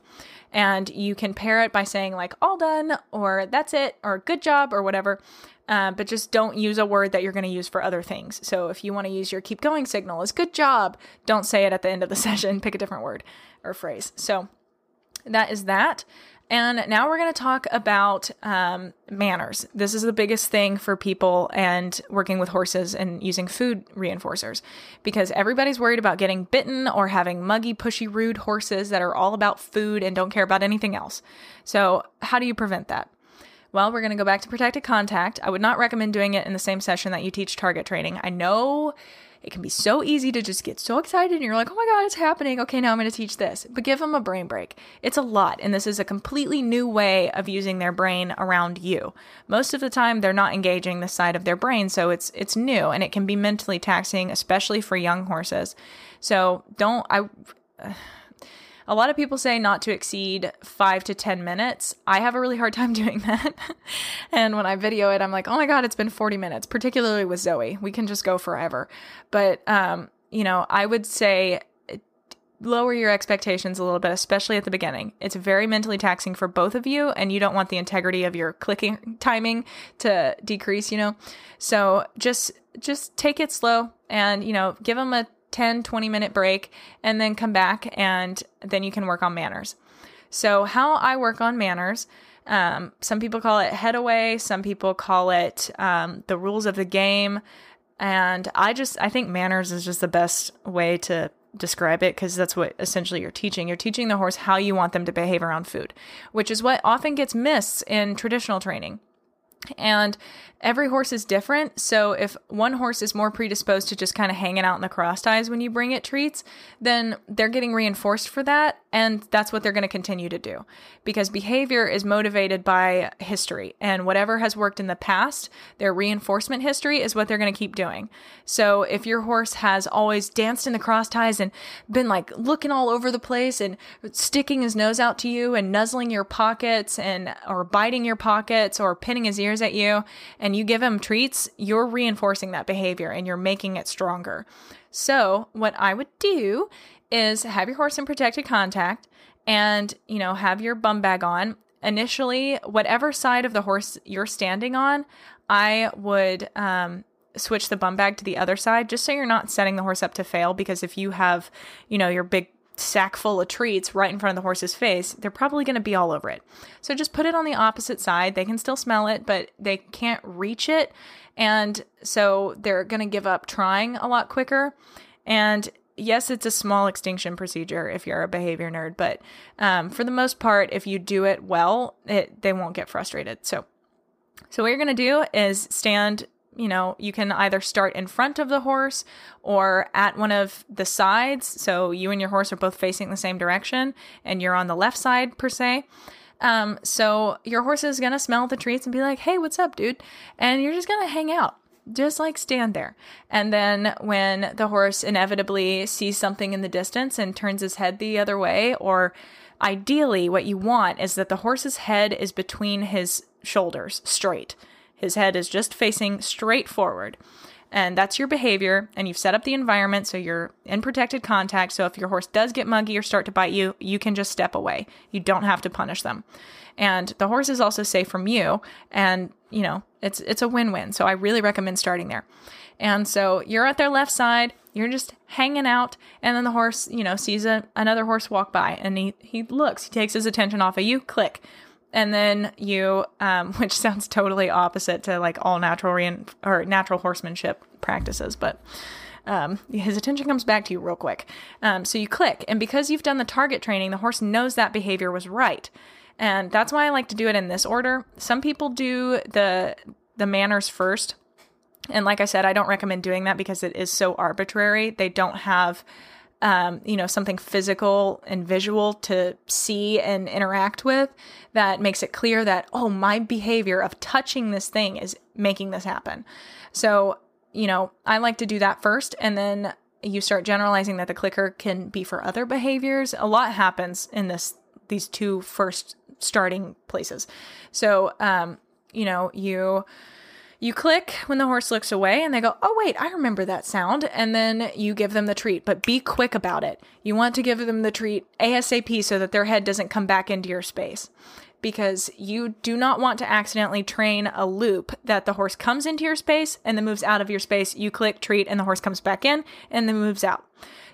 And you can pair it by saying, like, all done, or that's it, or good job, or whatever. Uh, but just don't use a word that you're going to use for other things. So if you want to use your keep going signal as good job, don't say it at the end of the [laughs] session. Pick a different word or phrase. So that is that. And now we're going to talk about um, manners. This is the biggest thing for people and working with horses and using food reinforcers because everybody's worried about getting bitten or having muggy, pushy, rude horses that are all about food and don't care about anything else. So, how do you prevent that? Well, we're going to go back to protected contact. I would not recommend doing it in the same session that you teach target training. I know it can be so easy to just get so excited and you're like, oh my God, it's happening. Okay, now I'm going to teach this. But give them a brain break. It's a lot, and this is a completely new way of using their brain around you. Most of the time, they're not engaging the side of their brain, so it's it's new and it can be mentally taxing, especially for young horses. So don't I. Uh, A lot of people say not to exceed five to 10 minutes. I have a really hard time [laughs] doing that. and when I video it, I'm like, oh my God, it's been 40 minutes, particularly with Zoe. We can just go forever. But, um, you know, I would say lower your expectations a little bit, especially at the beginning. It's very mentally taxing for both of you, and you don't want the integrity of your clicking [laughs] timing to decrease, you know? So just just take it slow and, you know, give them a 10, 20 minute break and then come back and then you can work on manners. So, how I work on manners, um, some people call it head away, some people call it um, the rules of the game. And I just, I think manners is just the best way to describe it because that's what essentially you're teaching. You're teaching the horse how you want them to behave around food, which is what often gets missed in traditional training. And every horse is different. So if one horse is more predisposed to just kind of hanging out in the cross ties when you bring it treats, then they're getting reinforced for that. And that's what they're going to continue to do because behavior is motivated by history. And whatever has worked in the past, their reinforcement history is what they're going to keep doing. So if your horse has always danced in the cross ties and been like looking all over the place and sticking his nose out to you and nuzzling your pockets and or biting your pockets or pinning his ears at you, and you give him treats, you're reinforcing that behavior and you're making it stronger. So, what I would do is have your horse in protected contact and, you know, have your bum bag on. Initially, whatever side of the horse you're standing on, I would um, switch the bum bag to the other side just so you're not setting the horse up to fail. Because if you have, you know, your big sack full of treats right in front of the horse's face, they're probably going to be all over it. So just put it on the opposite side. They can still smell it, but they can't reach it. And so they're going to give up trying a lot quicker. And yes, it's a small extinction procedure if you're a behavior nerd, but um, for the most part, if you do it well, it, they won't get frustrated. So, so what you're going to do is stand you know, you can either start in front of the horse or at one of the sides. So you and your horse are both facing the same direction and you're on the left side, per se. Um, so your horse is to smell the treats and be like, hey, what's up, dude? And you're just to hang out. Just like stand there. And then when the horse inevitably sees something in the distance and turns his head the other way, or ideally, what you want is that the horse's head is between his shoulders straight. His head is just facing straight forward. And that's your behavior, and you've set up the environment so you're in protected contact. So if your horse does get muggy or start to bite you, you can just step away. You don't have to punish them. And the horse is also safe from you, and you know, it's it's a win-win. So I really recommend starting there. And so you're at their left side, you're just hanging out, and then the horse, you know, sees a, another horse walk by. And he, he looks, he takes his attention off of you, click. And then you um, [laughs] which sounds totally opposite to like all natural or natural horsemanship practices. But um, his attention comes back to you real quick. Um, so you click. And because you've done the target training the horse knows that behavior was right and that's why i like to do it in this order some people do the the manners first and like i said i don't recommend doing that because it is so arbitrary they don't have um, you know, something physical and visual to see and interact with that makes it clear that, oh, my behavior of touching this thing is making this happen. So, you know, I like to do that first and then you start generalizing that the clicker can be for other behaviors. A lot happens in this these two first starting places. So, um, you know, you you click when the horse looks away and they go, Oh, wait, I remember that sound. And then you give them the treat, but be quick about it. You want to give them the treat ASAP so that their head doesn't come back into your space. Because you do not want to accidentally train a loop that the horse comes into your space and then moves out of your space. You click treat and the horse comes back in and then moves out.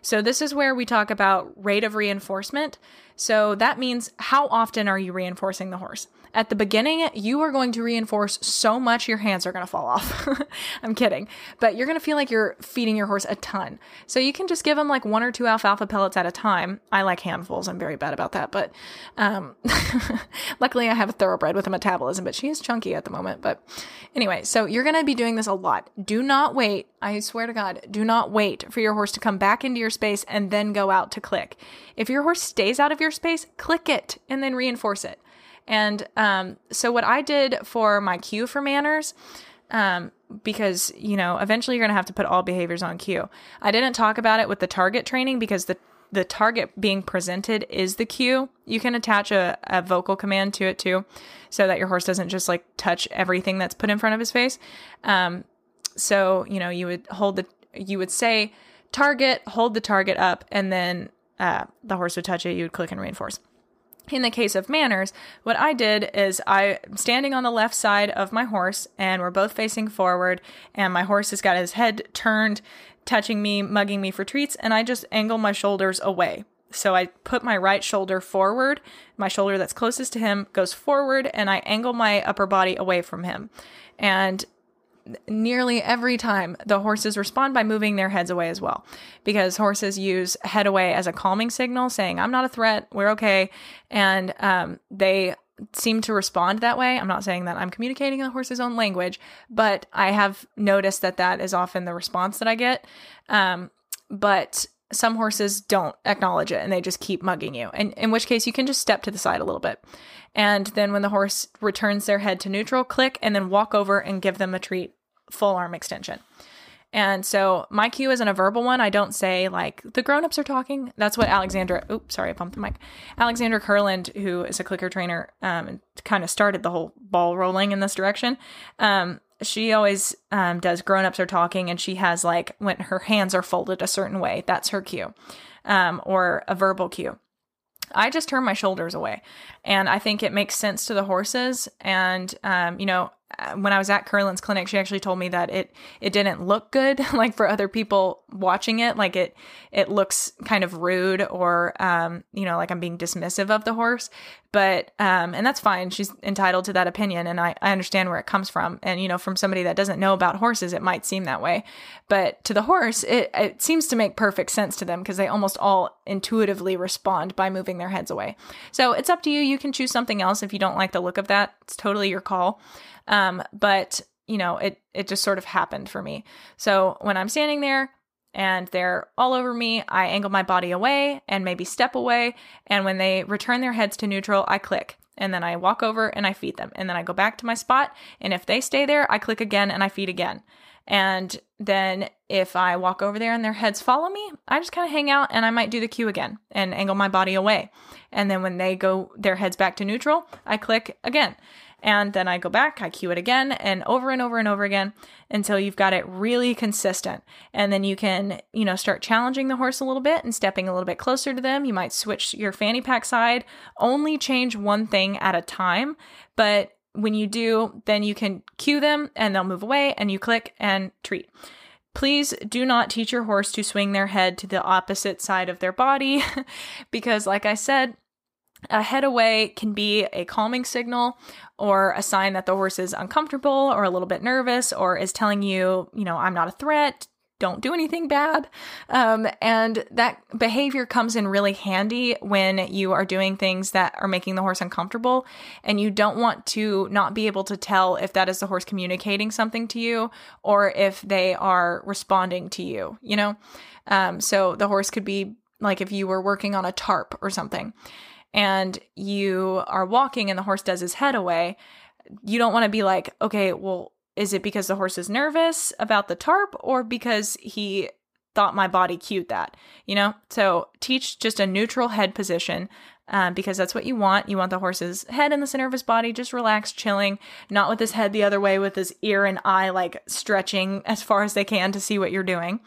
So, this is where we talk about rate of reinforcement. So, that means how often are you reinforcing the horse? At the beginning, you are going to reinforce so much your hands are going to fall off. [laughs] I'm kidding. But you're going to feel like you're feeding your horse a ton. So you can just give them like one or two alfalfa pellets at a time. I like handfuls. I'm very bad about that. But um, [laughs] luckily, I have a thoroughbred with a metabolism, but she is chunky at the moment. But anyway, so you're going to be doing this a lot. Do not wait. I swear to God, do not wait for your horse to come back into your space and then go out to click. If your horse stays out of your space, click it and then reinforce it. And um, so, what I did for my cue for manners, um, because you know, eventually you're going to have to put all behaviors on cue. I didn't talk about it with the target training because the the target being presented is the cue. You can attach a, a vocal command to it too, so that your horse doesn't just like touch everything that's put in front of his face. Um, so you know, you would hold the, you would say target, hold the target up, and then uh, the horse would touch it. You would click and reinforce. In the case of manners, what I did is I'm standing on the left side of my horse and we're both facing forward and my horse has got his head turned, touching me, mugging me for treats, and I just angle my shoulders away. So I put my right shoulder forward, my shoulder that's closest to him goes forward, and I angle my upper body away from him. And nearly every time the horses respond by moving their heads away as well. Because horses use head away as a calming signal saying i'm not a threat. We're okay. And um, they seem to respond that way. I'm not saying that i'm communicating in the horse's own language but i have noticed that that is often the response that i get. Um, but some horses don't acknowledge it and they just keep mugging you and in which case you can just step to the side a little bit. And then when the horse returns their head to neutral, click and then walk over and give them a treat, full arm extension. And so my cue isn't a verbal one. I don't say like the grown-ups are talking. That's what Alexandra. Oops, sorry, I bumped the mic. Alexandra Kurland, who is a clicker trainer, um, kind of started the whole ball rolling in this direction. Um, she always um, does grown-ups are talking, and she has like when her hands are folded a certain way. That's her cue, um, or a verbal cue. I just turn my shoulders away. And I think it makes sense to the horses. And, um, you know, when I was at Kurland's clinic, she actually told me that it it didn't look good, [laughs] like for other people watching it, like it it looks kind of rude or um, you know, like I'm being dismissive of the horse. But um, and that's fine. She's entitled to that opinion, and I I understand where it comes from. And you know, from somebody that doesn't know about horses, it might seem that way, but to the horse, it it seems to make perfect sense to them because they almost all intuitively respond by moving their heads away. So it's up to you. You can choose something else if you don't like the look of that. It's totally your call. Um, but you know, it it just sort of happened for me. So when I'm standing there and they're all over me, I angle my body away and maybe step away. And when they return their heads to neutral, I click. And then I walk over and I feed them. And then I go back to my spot. And if they stay there, I click again and I feed again. And then if I walk over there and their heads follow me, I just kind of hang out and I might do the cue again and angle my body away. And then when they go their heads back to neutral, I click again. And then I go back, I cue it again, and over and over and over again until you've got it really consistent. And then you can, you know, start challenging the horse a little bit and stepping a little bit closer to them. You might switch your fanny pack side, only change one thing at a time. But when you do, then you can cue them and they'll move away and you click and treat. Please do not teach your horse to swing their head to the opposite side of their body [laughs] because, like I said, a head away can be a calming signal or a sign that the horse is uncomfortable or a little bit nervous or is telling you, you know, I'm not a threat, don't do anything bad. Um, and that behavior comes in really handy when you are doing things that are making the horse uncomfortable and you don't want to not be able to tell if that is the horse communicating something to you or if they are responding to you, you know? Um, so the horse could be like if you were working on a tarp or something and you are walking and the horse does his head away, you don't want to be like, okay, well, is it because the horse is nervous about the tarp or because he thought my body cued that? You know? So teach just a neutral head position. Um, because that's what you want. You want the horse's head in the center of his body, just relaxed, chilling, not with his head the other way, with his ear and eye like stretching [laughs] as far as they can to see what you're doing.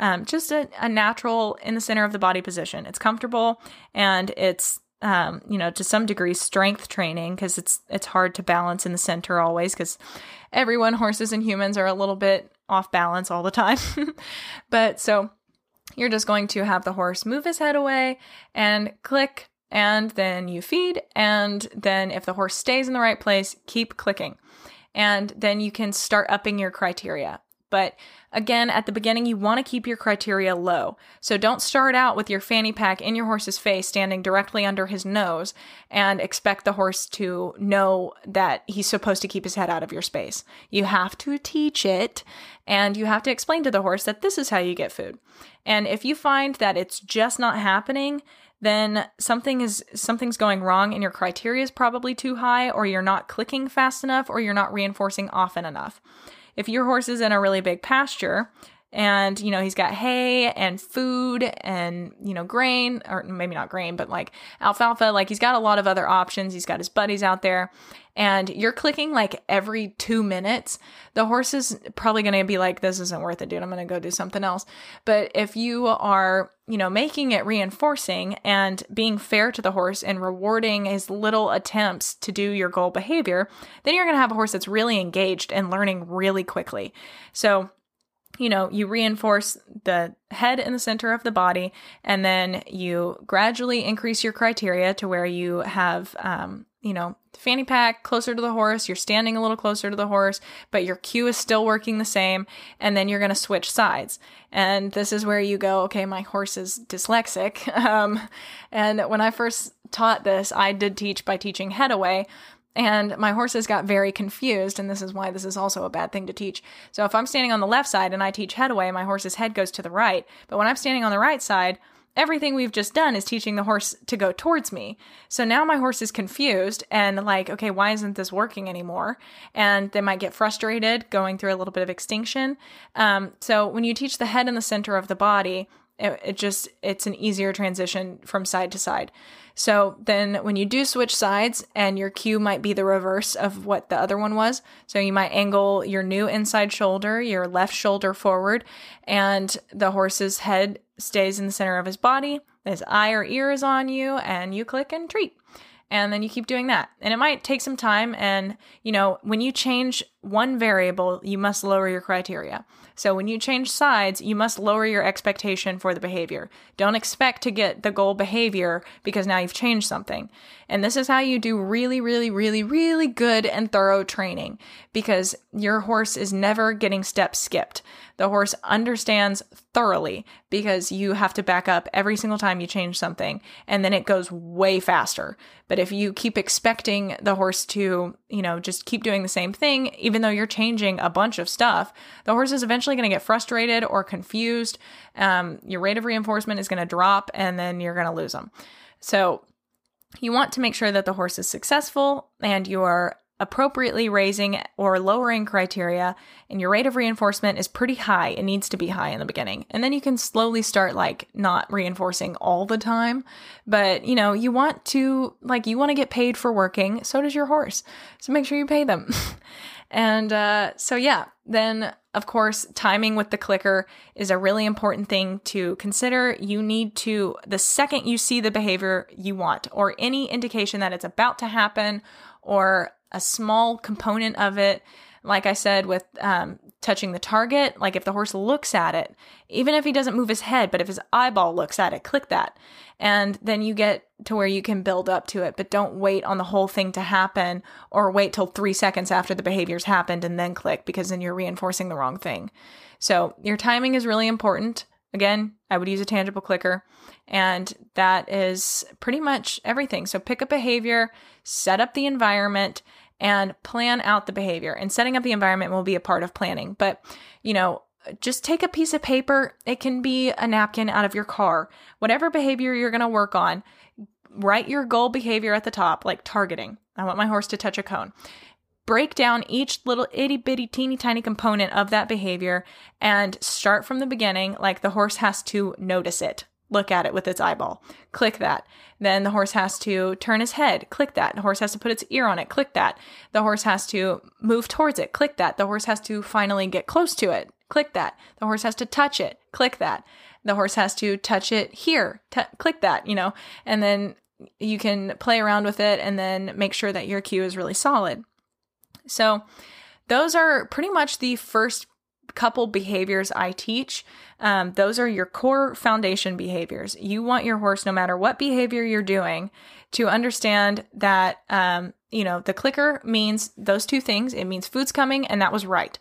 Um, just a, a natural in the center of the body position. It's comfortable and it's um, you know, to some degree strength training because it's it's hard to balance in the center always because everyone, horses and humans, are a little bit off balance all the time. [laughs] but so you're just going to have the horse move his head away and click, and then you feed, and then if the horse stays in the right place, keep clicking. And then you can start upping your criteria. But again, at the beginning, you want to keep your criteria low. So don't start out with your fanny pack in your horse's face, standing directly under his nose, and expect the horse to know that he's supposed to keep his head out of your space. You have to teach it, and you have to explain to the horse that this is how you get food. And if you find that it's just not happening, then something is something's going wrong and your criteria is probably too high or you're not clicking fast enough or you're not reinforcing often enough. If your horse is in a really big pasture and you know he's got hay and food and you know grain or maybe not grain but like alfalfa like he's got a lot of other options he's got his buddies out there and you're clicking like every two minutes, the horse is probably going to be like, this isn't worth it, dude. I'm going to go do something else. But if you are, you know, making it reinforcing and being fair to the horse and rewarding his little attempts to do your goal behavior, then you're going to have a horse that's really engaged and learning really quickly. So, you know, you reinforce the head in the center of the body, and then you gradually increase your criteria to where you have, um, you know, fanny pack closer to the horse, you're standing a little closer to the horse, but your cue is still working the same, and then you're going to switch sides. And this is where you go, okay, my horse is dyslexic. [laughs] Um, and when I first taught this, I did teach by teaching head away, and my horses got very confused, and this is why this is also a bad thing to teach. So if I'm standing on the left side and I teach head away, my horse's head goes to the right. But when I'm standing on the right side, everything we've just done is teaching the horse to go towards me. So now my horse is confused and like, okay, why isn't this working anymore? And they might get frustrated going through a little bit of extinction. Um, so when you teach the head in the center of the body, it, it just it's an easier transition from side to side. So then when you do switch sides and your cue might be the reverse of what the other one was. So you might angle your new inside shoulder, your left shoulder forward, and the horse's head stays in the center of his body. His eye or ear is on you, and you click and treat. And then you keep doing that. And it might take some time. And, you know, when you change one variable, you must lower your criteria. So when you change sides, you must lower your expectation for the behavior. Don't expect to get the goal behavior because now you've changed something. And this is how you do really, really, really, really good and thorough training because your horse is never getting steps skipped. The horse understands thoroughly because you have to back up every single time you change something and then it goes way faster. But if you keep expecting the horse to, you know, just keep doing the same thing, even though you're changing a bunch of stuff, the horse is eventually going to get frustrated or confused. Um, your rate of reinforcement is going to drop and then you're going to lose them. So, you want to make sure that the horse is successful and you are appropriately raising or lowering criteria and your rate of reinforcement is pretty high. It needs to be high in the beginning. And then you can slowly start like not reinforcing all the time. But you know you want to like you want to get paid for working so does your horse. So make sure you pay them. [laughs] And uh, so yeah then of course timing with the clicker is a really important thing to consider. You need to the second you see the behavior you want or any indication that it's about to happen or a small component of it. Like I said, with um, touching the target, like if the horse looks at it, even if he doesn't move his head, but if his eyeball looks at it, click that. And then you get to where you can build up to it, but don't wait on the whole thing to happen or wait till three seconds after the behavior's happened and then click because then you're reinforcing the wrong thing. So your timing is really important. Again, I would use a tangible clicker, and that is pretty much everything. So pick a behavior, set up the environment, and plan out the behavior. And setting up the environment will be a part of planning. But, you know, just take a piece of paper. It can be a napkin out of your car. Whatever behavior you're going to work on, write your goal behavior at the top, like targeting. I want my horse to touch a cone break down each little itty bitty teeny tiny component of that behavior and start from the beginning like the horse has to notice it. Look at it with its eyeball. Click that. Then the horse has to turn his head. Click that. The horse has to put its ear on it. Click that. The horse has to move towards it. Click that. The horse has to finally get close to it. Click that. The horse has to touch it. Click that. The horse has to touch it here. T- click that you know? And then you can play around with it and then make sure that your cue is really solid so, those are pretty much the first couple behaviors I teach. Um, those are your core foundation behaviors. You want your horse, no matter what behavior you're doing, to understand that, um, you know, the clicker means those two things. It means food's coming, and that was right.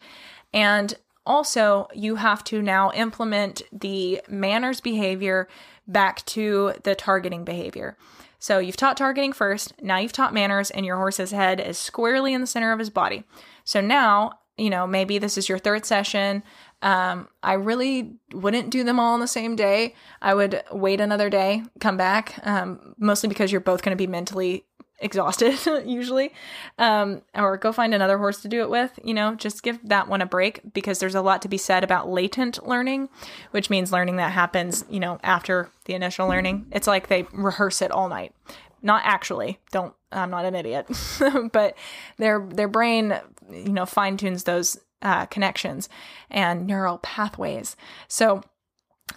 And also, you have to now implement the manners behavior back to the targeting behavior. So you've taught targeting first, now you've taught manners, and your horse's head is squarely in the center of his body. So now, you know, maybe this is your third session. Um, I really wouldn't do them all on the same day. I would wait another day, come back, um, mostly because you're both going to be mentally exhausted [laughs] usually um, or go find another horse to do it with you know? Just give that one a break because there's a lot to be said about latent learning which means learning that happens you know after the initial learning. It's like they rehearse it all night. Not actually. Don't i'm not an idiot. [laughs] But their their brain you know fine tunes those uh, connections and neural pathways. So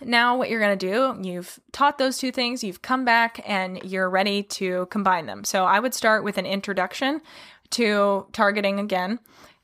now what you're going to do you've taught those two things you've come back and you're ready to combine them. So i would start with an introduction to targeting again.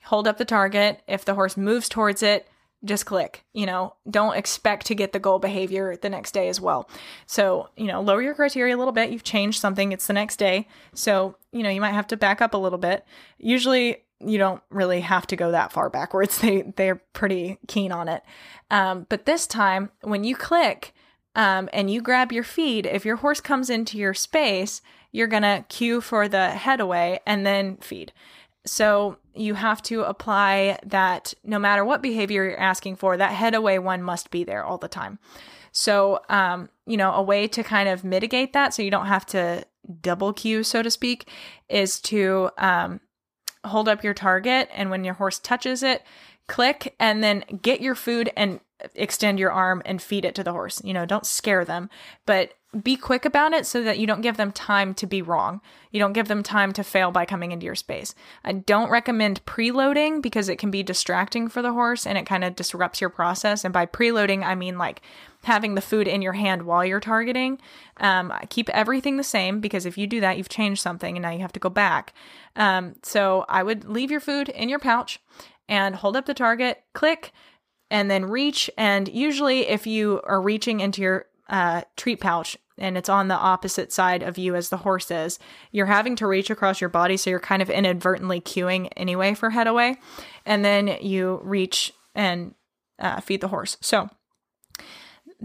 Hold up the target. If the horse moves towards it just click. You know don't expect to get the goal behavior the next day as well. So you know lower your criteria a little bit. You've changed something. It's the next day. So you know you might have to back up a little bit. Usually you don't really have to go that far backwards. [laughs] They they're pretty keen on it. Um, but this time when you click um, and you grab your feed if your horse comes into your space you're gonna cue for the head away and then feed. So you have to apply that no matter what behavior you're asking for, that head away one must be there all the time. So, um, you know, a way to kind of mitigate that so you don't have to double cue, so to speak, is to um, hold up your target. And when your horse touches it, click and then get your food and extend your arm and feed it to the horse. You know, don't scare them, but be quick about it so that you don't give them time to be wrong. You don't give them time to fail by coming into your space. I don't recommend preloading because it can be distracting for the horse and it kind of disrupts your process. And by preloading, I mean like having the food in your hand while you're targeting. Um, keep everything the same because if you do that, you've changed something and now you have to go back. Um, so I would leave your food in your pouch and hold up the target, click, and then reach. And usually, if you are reaching into your uh, treat pouch and it's on the opposite side of you as the horse is, you're having to reach across your body. So you're kind of inadvertently cueing anyway for head away. And then you reach and uh, feed the horse. So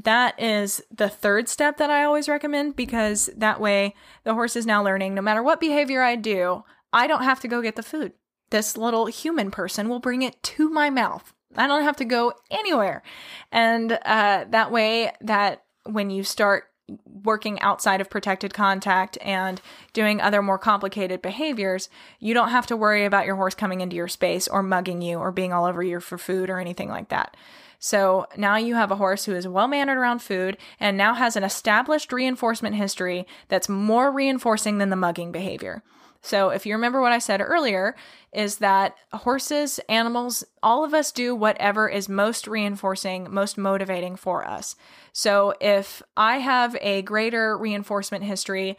that is the third step that I always recommend because that way the horse is now learning no matter what behavior I do, I don't have to go get the food. This little human person will bring it to my mouth. I don't have to go anywhere. And uh, that way, that when you start working outside of protected contact and doing other more complicated behaviors, you don't have to worry about your horse coming into your space or mugging you or being all over you for food or anything like that. So now you have a horse who is well mannered around food and now has an established reinforcement history that's more reinforcing than the mugging behavior. So, if you remember what I said earlier, is that horses, animals, all of us do whatever is most reinforcing, most motivating for us. So, if I have a greater reinforcement history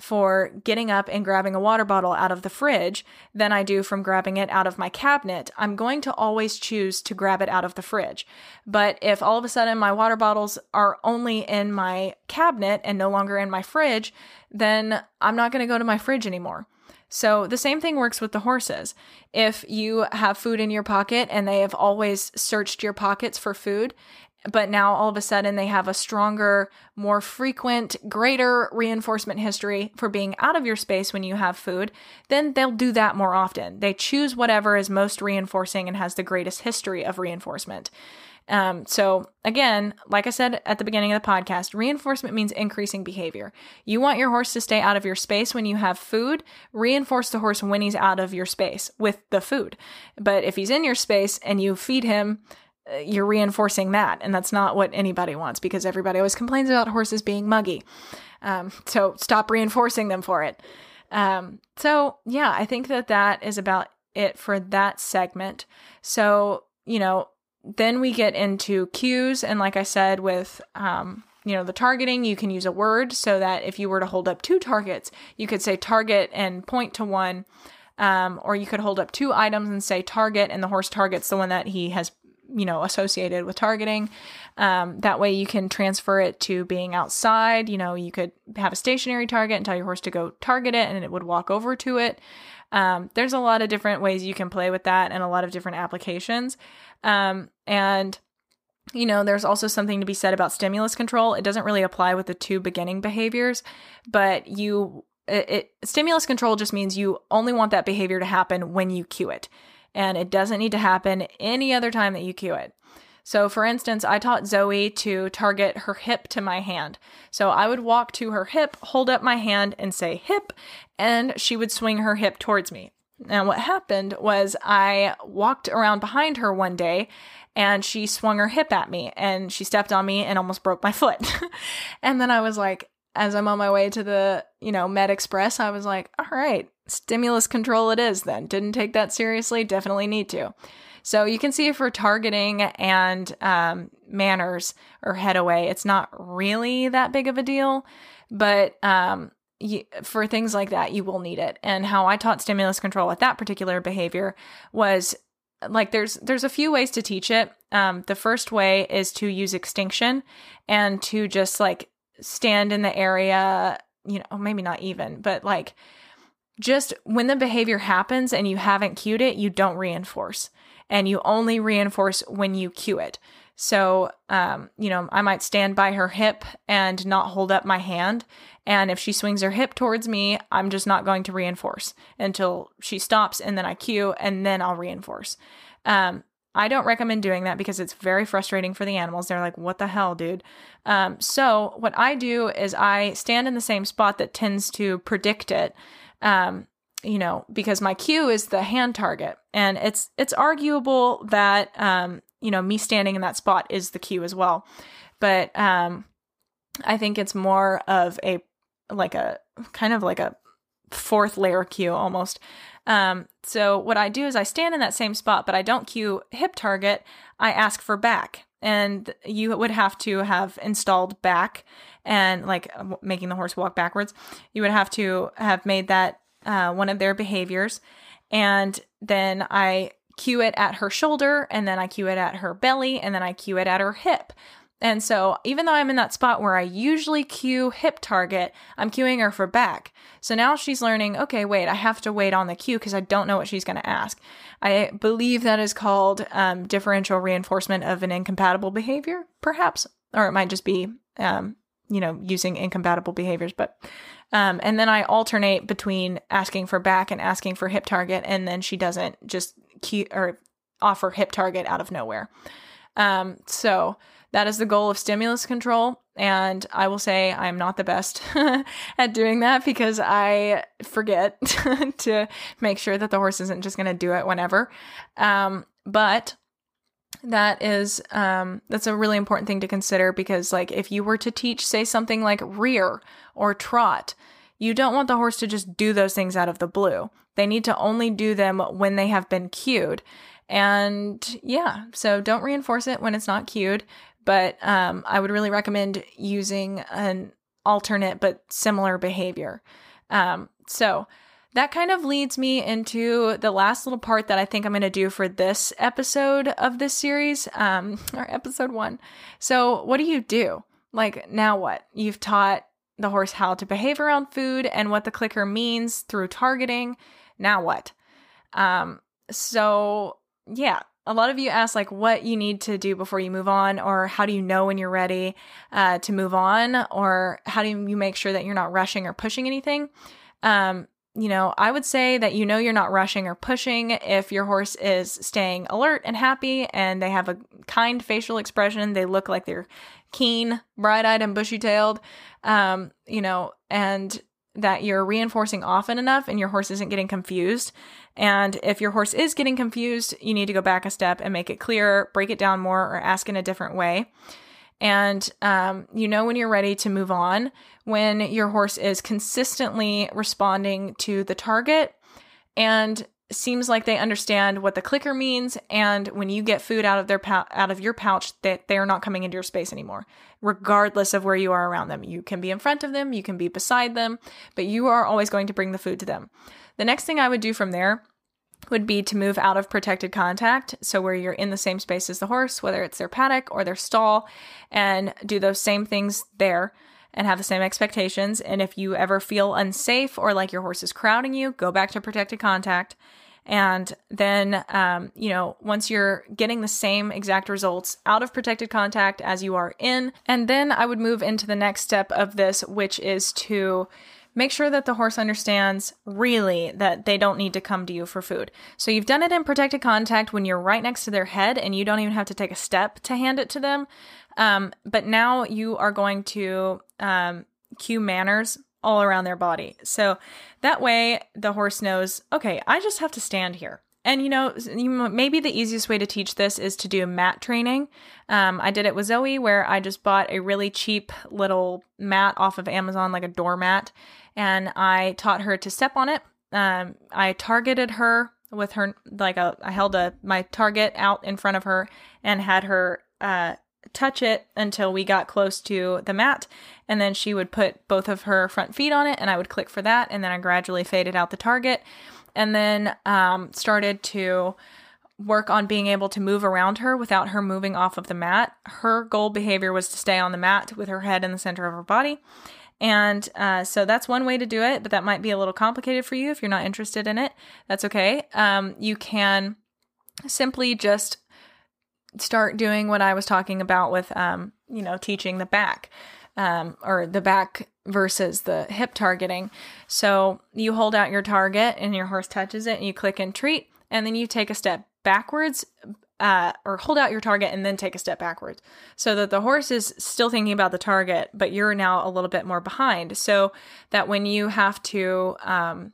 for getting up and grabbing a water bottle out of the fridge than I do from grabbing it out of my cabinet, I'm going to always choose to grab it out of the fridge. But if all of a sudden my water bottles are only in my cabinet and no longer in my fridge, then I'm not going to go to my fridge anymore. So the same thing works with the horses. If you have food in your pocket and they have always searched your pockets for food, but now all of a sudden they have a stronger, more frequent, greater reinforcement history for being out of your space when you have food, then they'll do that more often. They choose whatever is most reinforcing and has the greatest history of reinforcement. Um, so, again, like I said at the beginning of the podcast, reinforcement means increasing behavior. You want your horse to stay out of your space when you have food, reinforce the horse when he's out of your space with the food. But if he's in your space and you feed him, you're reinforcing that. And that's not what anybody wants because everybody always complains about horses being muggy. Um, so, stop reinforcing them for it. Um, so, yeah, I think that that is about it for that segment. So, you know, then we get into cues. And like I said, with, um, you know, the targeting, you can use a word so that if you were to hold up two targets, you could say target and point to one. Um, or you could hold up two items and say target, and the horse targets the one that he has, you know, associated with targeting. Um, that way you can transfer it to being outside. You know, you could have a stationary target and tell your horse to go target it, and it would walk over to it. Um, there's a lot of different ways you can play with that and a lot of different applications. Um, and you know, there's also something to be said about stimulus control. It doesn't really apply with the two beginning behaviors, but you it, it, stimulus control just means you only want that behavior to happen when you cue it, and it doesn't need to happen any other time that you cue it. So, for instance, I taught Zoe to target her hip to my hand. So, I would walk to her hip, hold up my hand, and say hip, and she would swing her hip towards me. Now, what happened was I walked around behind her one day and she swung her hip at me and she stepped on me and almost broke my [laughs] foot. and then I was like, as I'm on my way to the, you know, Med Express, I was like, all right, stimulus control it is then. Didn't take that seriously, definitely need to. So you can see if for targeting and um, manners or head away, it's not really that big of a deal. But um, you, for things like that, you will need it. And how I taught stimulus control with that particular behavior was like there's there's a few ways to teach it. Um, the first way is to use extinction and to just like stand in the area, you know, maybe not even, but like just when the behavior happens and you haven't cued it, you don't reinforce, and you only reinforce when you cue it. So, um, you know, I might stand by her hip and not hold up my hand. And if she swings her hip towards me, I'm just not going to reinforce until she stops and then I cue and then I'll reinforce. Um, I don't recommend doing that because it's very frustrating for the animals. They're like, what the hell, dude? Um, so, what I do is I stand in the same spot that tends to predict it. Um, you know, because my cue is the hand target, and it's it's arguable that um, you know, me standing in that spot is the cue as well. But um, I think it's more of a like a kind of like a fourth layer cue almost. Um, so what I do is I stand in that same spot, but I don't cue hip target. I ask for back, and you would have to have installed back and like making the horse walk backwards. You would have to have made that uh, one of their behaviors, and then I cue it at her shoulder, and then I cue it at her belly, and then I cue it at her hip. And so, even though I'm in that spot where I usually cue hip target, I'm cueing her for back. So now she's learning, okay, wait, I have to wait on the cue because I don't know what she's going to ask. I believe that is called um, differential reinforcement of an incompatible behavior, perhaps, or it might just be, um, you know, using incompatible behaviors. But um, and then I alternate between asking for back and asking for hip target, and then she doesn't just cue or offer hip target out of nowhere. Um, so that is the goal of stimulus control. And I will say I'm not the best [laughs] at doing that because I forget [laughs] to make sure that the horse isn't just going to do it whenever. Um, but that is um, that's a really important thing to consider because like if you were to teach say something like rear or trot you don't want the horse to just do those things out of the blue they need to only do them when they have been cued and yeah so don't reinforce it when it's not cued but um, i would really recommend using an alternate but similar behavior um, so that kind of leads me into the last little part that I think I'm going to do for this episode of this series, um, [laughs] or episode one. So, what do you do? Like, now what? You've taught the horse how to behave around food and what the clicker means through targeting. Now what? Um, so, yeah, a lot of you ask like what you need to do before you move on or how do you know when you're ready uh, to move on or how do you make sure that you're not rushing or pushing anything um, you know, I would say that you know you're not rushing or pushing if your horse is staying alert and happy and they have a kind facial expression. They look like they're keen, bright eyed, and bushy tailed, um, you know, and that you're reinforcing often enough and your horse isn't getting confused. And if your horse is getting confused, you need to go back a step and make it clearer, break it down more, or ask in a different way. And um, you know when you're ready to move on when your horse is consistently responding to the target and seems like they understand what the clicker means and when you get food out of their pou- out of your pouch that they are not coming into your space anymore regardless of where you are around them you can be in front of them you can be beside them but you are always going to bring the food to them the next thing i would do from there would be to move out of protected contact. So, where you're in the same space as the horse, whether it's their paddock or their stall, and do those same things there and have the same expectations. And if you ever feel unsafe or like your horse is crowding you, go back to protected contact. And then, um, you know, once you're getting the same exact results out of protected contact as you are in, and then I would move into the next step of this, which is to make sure that the horse understands really that they don't need to come to you for food. So you've done it in protected contact when you're right next to their head and you don't even have to take a step to hand it to them. Um, but now you are going to um, cue manners all around their body. So that way the horse knows, okay, I just have to stand here. And you know, maybe the easiest way to teach this is to do mat training. Um, I did it with Zoe, where I just bought a really cheap little mat off of Amazon, like a doormat, and I taught her to step on it. Um, I targeted her with her like a I held a my target out in front of her and had her uh, touch it until we got close to the mat and then she would put both of her front feet on it and I would click for that and then I gradually faded out the target and then um, started to work on being able to move around her without her moving off of the mat. Her goal behavior was to stay on the mat with her head in the center of her body. And uh, so that's one way to do it, but that might be a little complicated for you if you're not interested in it. That's okay. Um, you can simply just start doing what I was talking about with, um, you know, teaching the back um, or the back versus the hip targeting. So you hold out your target and your horse touches it and you click and treat, and then you take a step backwards uh, or hold out your target and then take a step backwards so that the horse is still thinking about the target, but you're now a little bit more behind. So that when you have to, um,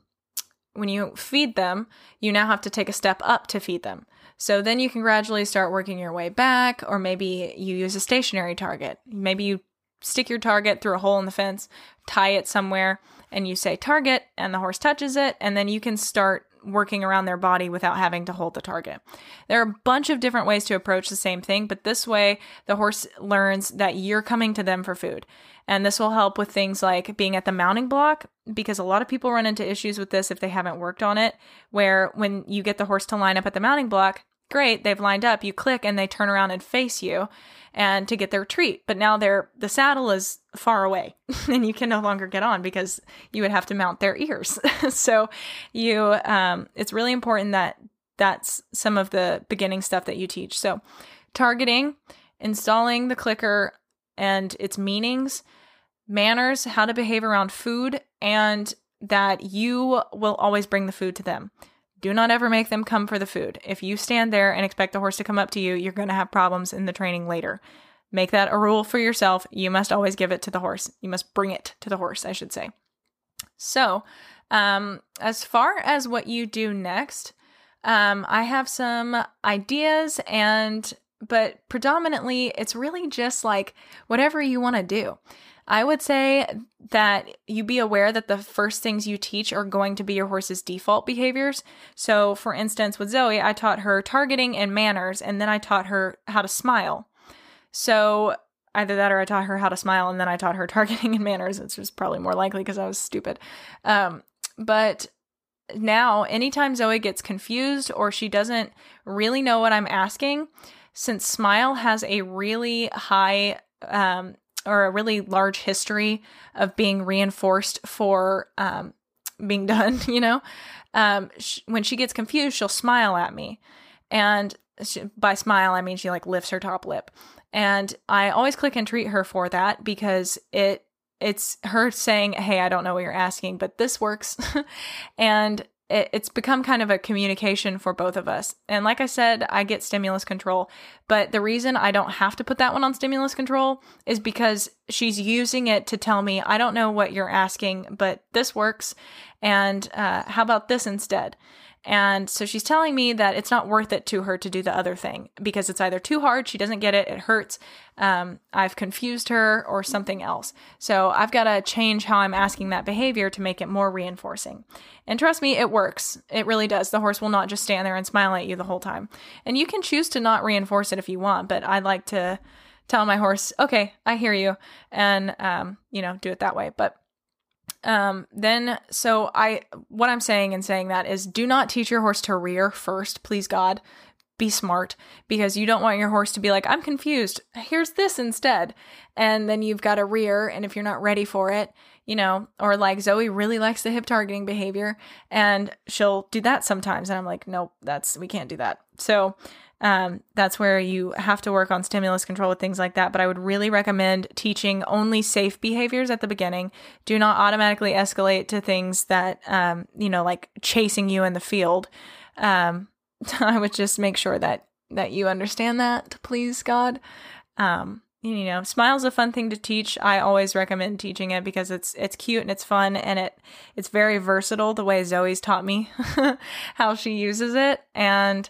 when you feed them, you now have to take a step up to feed them. So then you can gradually start working your way back, or maybe you use a stationary target. Maybe you stick your target through a hole in the fence, tie it somewhere, and you say target, and the horse touches it, and then you can start working around their body without having to hold the target. There are a bunch of different ways to approach the same thing, but this way the horse learns that you're coming to them for food. And this will help with things like being at the mounting block, because a lot of people run into issues with this if they haven't worked on it, where when you get the horse to line up at the mounting block, great, they've lined up, you click and they turn around and face you and to get their treat. But now they're the saddle is far away [laughs] and you can no longer get on because you would have to mount their ears. [laughs] so you um, it's really important that that's some of the beginning stuff that you teach. So targeting, installing the clicker and its meanings, manners, how to behave around food, and that you will always bring the food to them. Do not ever make them come for the food. If you stand there and expect the horse to come up to you, you're going to have problems in the training later. Make that a rule for yourself. You must always give it to the horse. You must bring it to the horse, I should say. So, um, as far as what you do next, um, I have some ideas and but predominantly it's really just like whatever you want to do. I would say that you be aware that the first things you teach are going to be your horse's default behaviors. So, for instance, with Zoe, I taught her targeting and manners, and then I taught her how to smile. So, either that or I taught her how to smile, and then I taught her [laughs] targeting and manners, which was probably more likely because I was stupid. Um, but now, anytime Zoe gets confused or she doesn't really know what I'm asking, since Smile has a really high um, or a really large history of being reinforced for um, being [laughs] done, you know, um, sh- when she gets confused, she'll smile at me. And she, by smile, I mean she like lifts her top lip. And I always click and treat her for that because it it's her saying, "Hey, I don't know what you're asking, but this works." [laughs] and it, it's become kind of a communication for both of us. And like I said, I get stimulus control, but the reason I don't have to put that one on stimulus control is because she's using it to tell me, I don't know what you're asking, but this works. And uh, how about this instead? And so she's telling me that it's not worth it to her to do the other thing because it's either too hard, she doesn't get it, it hurts, um, I've confused her, or something else. So I've got to change how I'm asking that behavior to make it more reinforcing. And trust me, it works. It really does. The horse will not just stand there and smile at you the whole time. And you can choose to not reinforce it if you want, but I like to tell my horse, okay, I hear you, and, um, you know, do it that way. But um, then, so I, what I'm saying in saying that is do not teach your horse to rear first, please God. Be smart because you don't want your horse to be like, I'm confused. Here's this instead. And then you've got a rear. And if you're not ready for it, you know, or like Zoe really likes the hip targeting behavior and she'll do that sometimes. And I'm like, nope, that's, we can't do that. So, Um, that's where you have to work on stimulus control with things like that. But I would really recommend teaching only safe behaviors at the beginning. Do not automatically escalate to things that, um, you know, like chasing you in the field. Um, [laughs] I would just make sure that that you understand that, please, God. Um, you know, smile's a fun thing to teach. I always recommend teaching it because it's it's cute and it's fun and it it's very versatile the way Zoe's taught me [laughs] how she uses it. And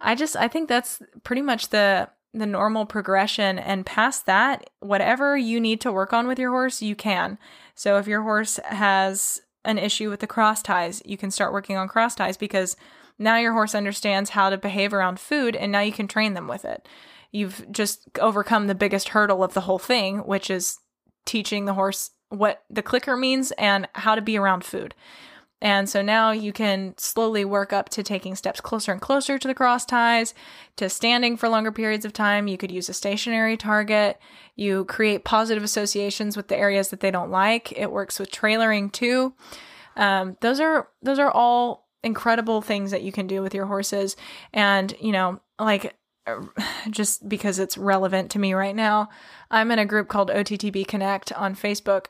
I just I think that's pretty much the the normal progression and past that, whatever you need to work on with your horse, you can. So if your horse has an issue with the cross ties, you can start working on cross ties because now your horse understands how to behave around food and now you can train them with it. You've just overcome the biggest hurdle of the whole thing, which is teaching the horse what the clicker means and how to be around food. And so now you can slowly work up to taking steps closer and closer to the cross ties, to standing for longer periods of time. You could use a stationary target. You create positive associations with the areas that they don't like. It works with trailering too. Um, those are those are all incredible things that you can do with your horses. And you know, like [sighs] just because it's relevant to me right now, I'm in a group called OTTB Connect on Facebook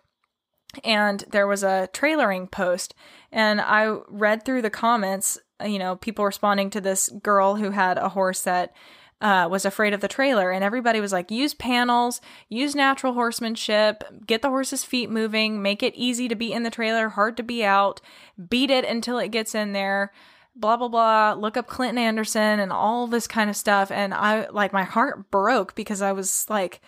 and there was a trailering post and i read through the comments you know people responding to this girl who had a horse that uh, was afraid of the trailer and everybody was like use panels use natural horsemanship get the horse's feet moving make it easy to be in the trailer hard to be out beat it until it gets in there blah blah blah look up clinton anderson and all this kind of stuff and i like my heart broke because i was like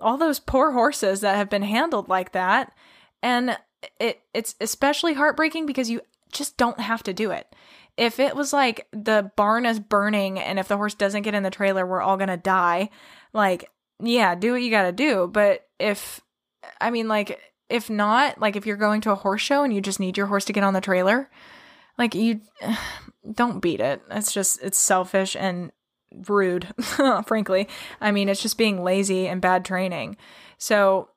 all those poor horses that have been handled like that and it it's especially heartbreaking because you just don't have to do it. If it was like the barn is burning and if the horse doesn't get in the trailer, we're all going to die, like yeah, do what you got to do, but if I mean like if not, like if you're going to a horse show and you just need your horse to get on the trailer, like you [sighs] don't beat it. It's just it's selfish and rude, [laughs] frankly. I mean, it's just being lazy and bad training. So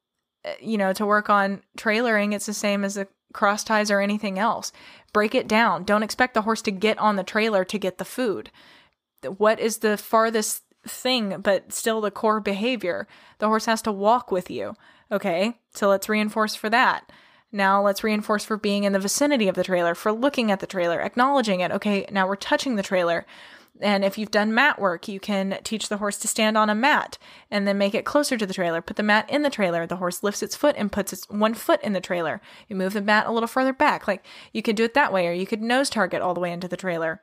you know, to work on trailering, it's the same as the cross ties or anything else. Break it down. Don't expect the horse to get on the trailer to get the food. What is the farthest thing, but still the core behavior? The horse has to walk with you. Okay, so let's reinforce for that. Now let's reinforce for being in the vicinity of the trailer, for looking at the trailer, acknowledging it. Okay, now we're touching the trailer. And if you've done mat work, you can teach the horse to stand on a mat and then make it closer to the trailer. Put the mat in the trailer. The horse lifts its foot and puts its one foot in the trailer. You move the mat a little further back. Like you could do it that way, or you could nose target all the way into the trailer.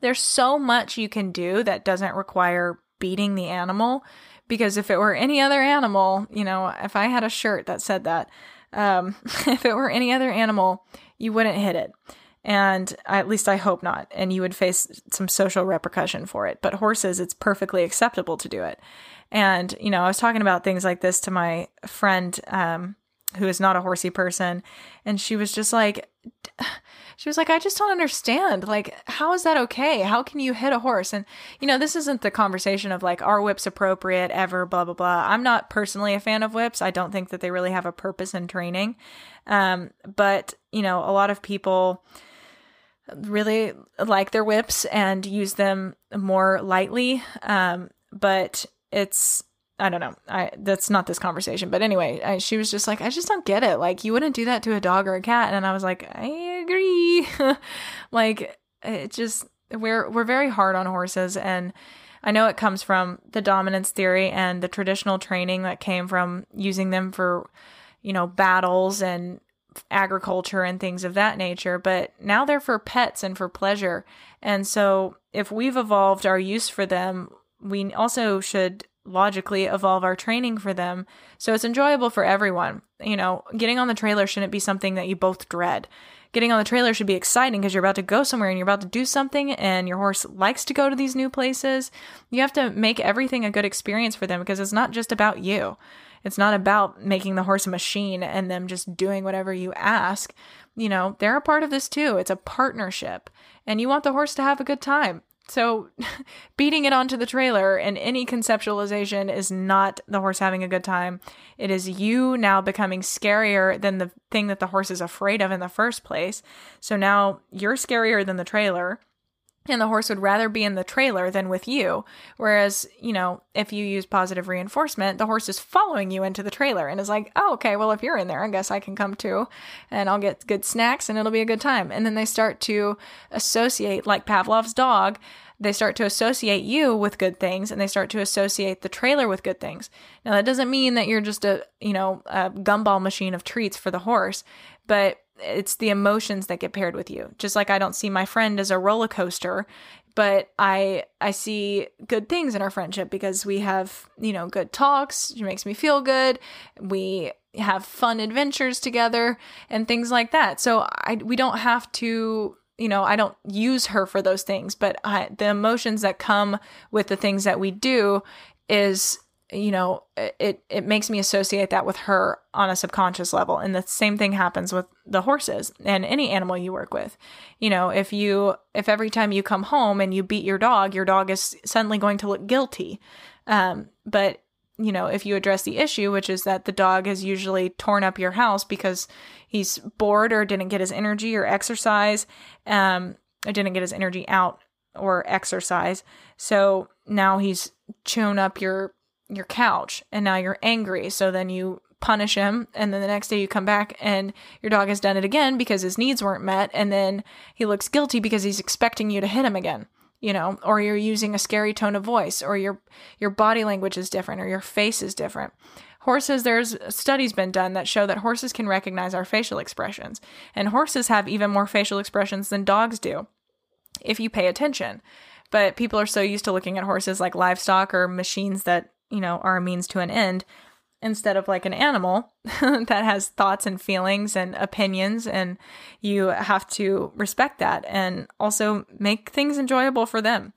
There's so much you can do that doesn't require beating the animal. Because if it were any other animal, you know, if I had a shirt that said that, um, [laughs] if it were any other animal, you wouldn't hit it and at least I hope not. And you would face some social repercussion for it. But horses, it's perfectly acceptable to do it. And you know, I was talking about things like this to my friend um, who is not a horsey person, and she was just like. [sighs] She was like, I just don't understand. Like, how is that okay? How can you hit a horse? And, you know, this isn't the conversation of like, are whips appropriate ever, blah, blah, blah. I'm not personally a fan of whips. I don't think that they really have a purpose in training. Um, but, you know, a lot of people, really like their whips and use them more lightly. Um, but it's I don't know. I that's not this conversation. But anyway, I, she was just like, I just don't get it. Like you wouldn't do that to a dog or a cat. And I was like, I agree. [laughs] like it just we're we're very hard on horses and I know it comes from the dominance theory and the traditional training that came from using them for, you know, battles and agriculture and things of that nature, but now they're for pets and for pleasure. And so if we've evolved our use for them, we also should logically evolve our training for them so it's enjoyable for everyone. You know, getting on the trailer shouldn't be something that you both dread. Getting on the trailer should be exciting because you're about to go somewhere and you're about to do something and your horse likes to go to these new places. You have to make everything a good experience for them because it's not just about you. It's not about making the horse a machine and them just doing whatever you ask. You know, they're a part of this too. It's a partnership, and you want the horse to have a good time. So, [laughs] beating it onto the trailer and any conceptualization is not the horse having a good time. It is you now becoming scarier than the thing that the horse is afraid of in the first place. So now you're scarier than the trailer. And the horse would rather be in the trailer than with you. Whereas, you know, if you use positive reinforcement, the horse is following you into the trailer and is like, oh, okay, well, if you're in there, I guess I can come too and I'll get good snacks and it'll be a good time. And then they start to associate, like Pavlov's dog, they start to associate you with good things and they start to associate the trailer with good things. Now, that doesn't mean that you're just a, you know, a gumball machine of treats for the horse, but it's the emotions that get paired with you. Just like I don't see my friend as a roller coaster, but I I see good things in our friendship because we have, you know, good talks, she makes me feel good. We have fun adventures together and things like that. So I we don't have to you know, I don't use her for those things, but I, the emotions that come with the things that we do is you know it it makes me associate that with her on a subconscious level. And the same thing happens with the horses and any animal you work with. You know if you if every time you come home and you beat your dog your dog is suddenly going to look guilty. Um, but you know if you address the issue which is that the dog has usually torn up your house because he's bored or didn't get his energy or exercise um or didn't get his energy out or exercise. So now he's chewn up your your couch and now you're angry. So then you punish him and then the next day you come back and your dog has done it again because his needs weren't met and then he looks guilty because he's expecting you to hit him again you know? Or you're using a scary tone of voice or your your body language is different or your face is different. Horses there's studies been done that show that horses can recognize our facial expressions and horses have even more facial expressions than dogs do if you pay attention. But people are so used to looking at horses like livestock or machines that you know, are a means to an end instead of like an animal [laughs] that has thoughts and feelings and opinions and you have to respect that and also make things enjoyable for them.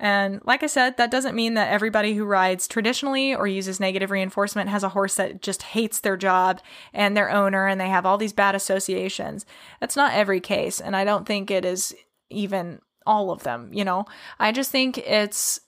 And like I said, that doesn't mean that everybody who rides traditionally or uses negative reinforcement has a horse that just hates their job and their owner and they have all these bad associations. That's not every case. And I don't think it is even all of them, you know. I just think it's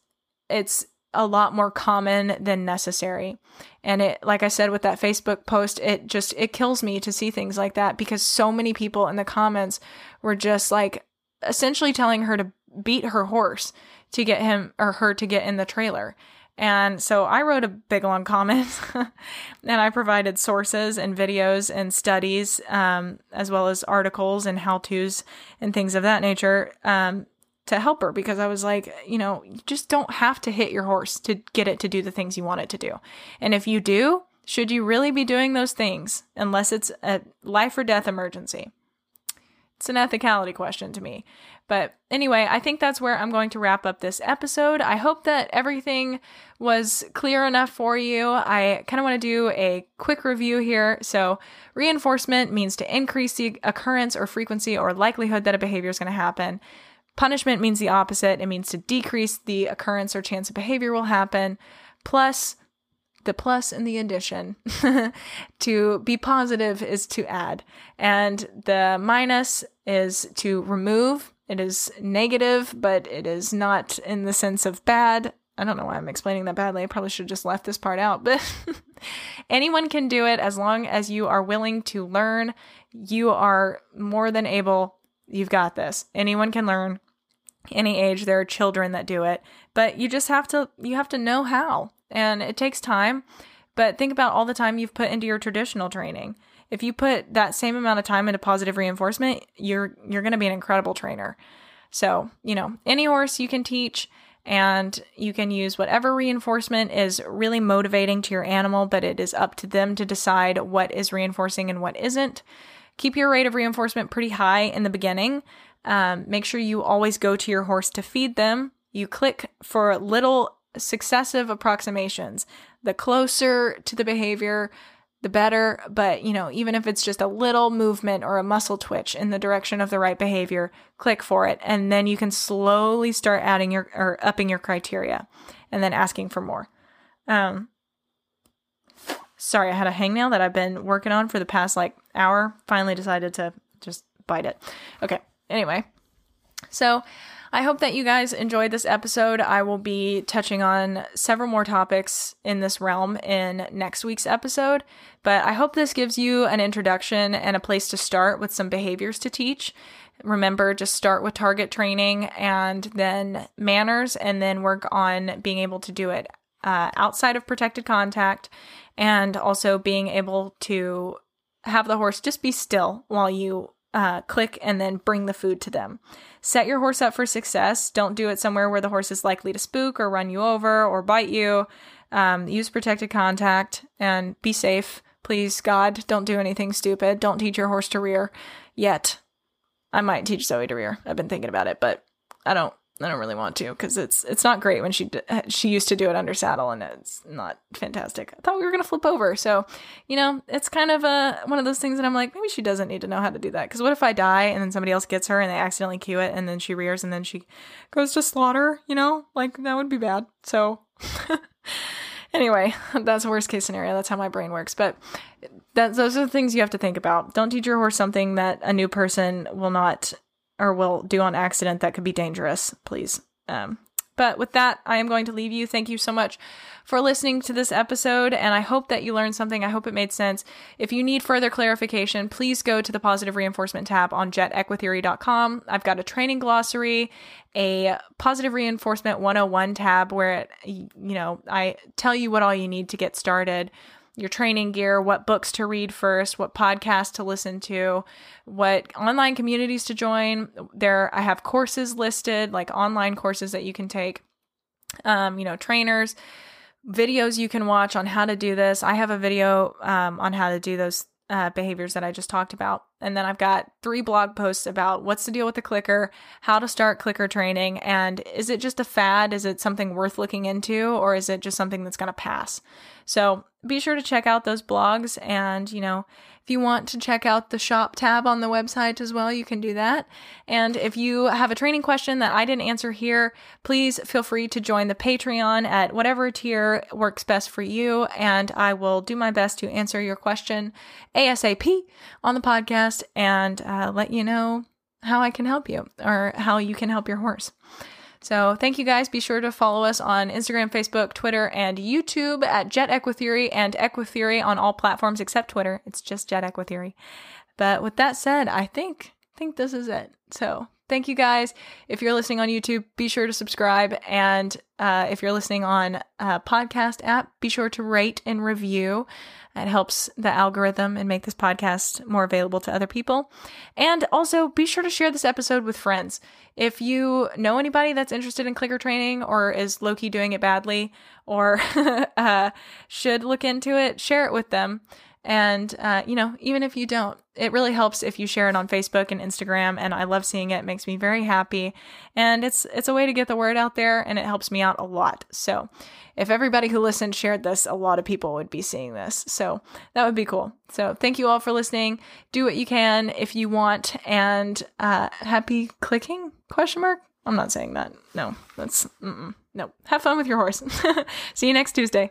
it's a lot more common than necessary. And it like I said with that Facebook post, it just it kills me to see things like that because so many people in the comments were just like essentially telling her to beat her horse to get him or her to get in the trailer. And so I wrote a big long comment [laughs] and I provided sources and videos and studies, um, as well as articles and how to's and things of that nature, um, to help her because I was like, you know, you just don't have to hit your horse to get it to do the things you want it to do. And if you do, should you really be doing those things unless it's a life or death emergency? It's an ethicality question to me. But anyway, I think that's where I'm going to wrap up this episode. I hope that everything was clear enough for you. I kind of want to do a quick review here. So, reinforcement means to increase the occurrence or frequency or likelihood that a behavior is going to happen. Punishment means the opposite. It means to decrease the occurrence or chance of behavior will happen. Plus, the plus and the addition. [laughs] to be positive is to add. And the minus is to remove. It is negative, but it is not in the sense of bad. I don't know why I'm explaining that badly. I probably should have just left this part out, but [laughs] anyone can do it as long as you are willing to learn. You are more than able You've got this. Anyone can learn. Any age, there are children that do it, but you just have to you have to know how. And it takes time, but think about all the time you've put into your traditional training. If you put that same amount of time into positive reinforcement, you're you're going to be an incredible trainer. So, you know, any horse you can teach and you can use whatever reinforcement is really motivating to your animal, but it is up to them to decide what is reinforcing and what isn't. Keep your rate of reinforcement pretty high in the beginning. Um, make sure you always go to your horse to feed them. You click for little successive approximations. The closer to the behavior, the better. But, you know, even if it's just a little movement or a muscle twitch in the direction of the right behavior, click for it. And then you can slowly start adding your or upping your criteria and then asking for more. Um, sorry, I had a hangnail that I've been working on for the past like hour. Finally decided to just bite it. Okay. Anyway, so I hope that you guys enjoyed this episode. I will be touching on several more topics in this realm in next week's episode, but I hope this gives you an introduction and a place to start with some behaviors to teach. Remember, just start with target training and then manners, and then work on being able to do it uh, outside of protected contact and also being able to have the horse just be still while you uh, click and then bring the food to them. Set your horse up for success. Don't do it somewhere where the horse is likely to spook or run you over or bite you. Um, use protected contact and be safe. Please, God, don't do anything stupid. Don't teach your horse to rear yet. I might teach Zoe to rear. I've been thinking about it, but I don't I don't really want to because it's it's not great when she d- she used to do it under saddle and it's not fantastic. I thought we were gonna flip over, so you know it's kind of a one of those things that I'm like maybe she doesn't need to know how to do that because what if I die and then somebody else gets her and they accidentally cue it and then she rears and then she goes to slaughter, you know, like that would be bad. So [laughs] anyway, that's worst case scenario. That's how my brain works, but. That, those are the things you have to think about. Don't teach your horse something that a new person will not or will do on accident that could be dangerous, please. Um, but with that, I am going to leave you. Thank you so much for listening to this episode, and I hope that you learned something. I hope it made sense. If you need further clarification, please go to the positive reinforcement tab on jetequitheory.com. I've got a training glossary, a positive reinforcement 101 tab where it, you know, I tell you what all you need to get started your training gear, what books to read first, what podcasts to listen to, what online communities to join. There, I have courses listed, like online courses that you can take, um, you know, trainers, videos you can watch on how to do this. I have a video um, on how to do those uh, behaviors that I just talked about. And then I've got three blog posts about what's the deal with the clicker, how to start clicker training, and is it just a fad? Is it something worth looking into, or is it just something that's going to pass? So be sure to check out those blogs. And, you know, you want to check out the shop tab on the website as well, you can do that. And if you have a training question that I didn't answer here, please feel free to join the Patreon at whatever tier works best for you. And I will do my best to answer your question ASAP on the podcast and uh, let you know how I can help you or how you can help your horse. So thank you guys. Be sure to follow us on Instagram, Facebook, Twitter, and YouTube at Jet Equitheory and Equitheory on all platforms except Twitter. It's just Jet Equitheory. But with that said, I think think this is it. So thank you guys. If you're listening on YouTube, be sure to subscribe. And uh, if you're listening on a podcast app, be sure to rate and review. It helps the algorithm and make this podcast more available to other people. And also be sure to share this episode with friends. If you know anybody that's interested in clicker training or is low key doing it badly or [laughs] uh, should look into it, share it with them. And, uh, you know, even if you don't, it really helps if you share it on Facebook and Instagram. And I love seeing it. it. makes me very happy. And it's, it's a way to get the word out there and it helps me out a lot. So if everybody who listened shared this, a lot of people would be seeing this. So that would be cool. So thank you all for listening. Do what you can if you want. And, uh, happy clicking question mark. I'm not saying that. No, that's, no. Have fun with your horse. [laughs] See you next Tuesday.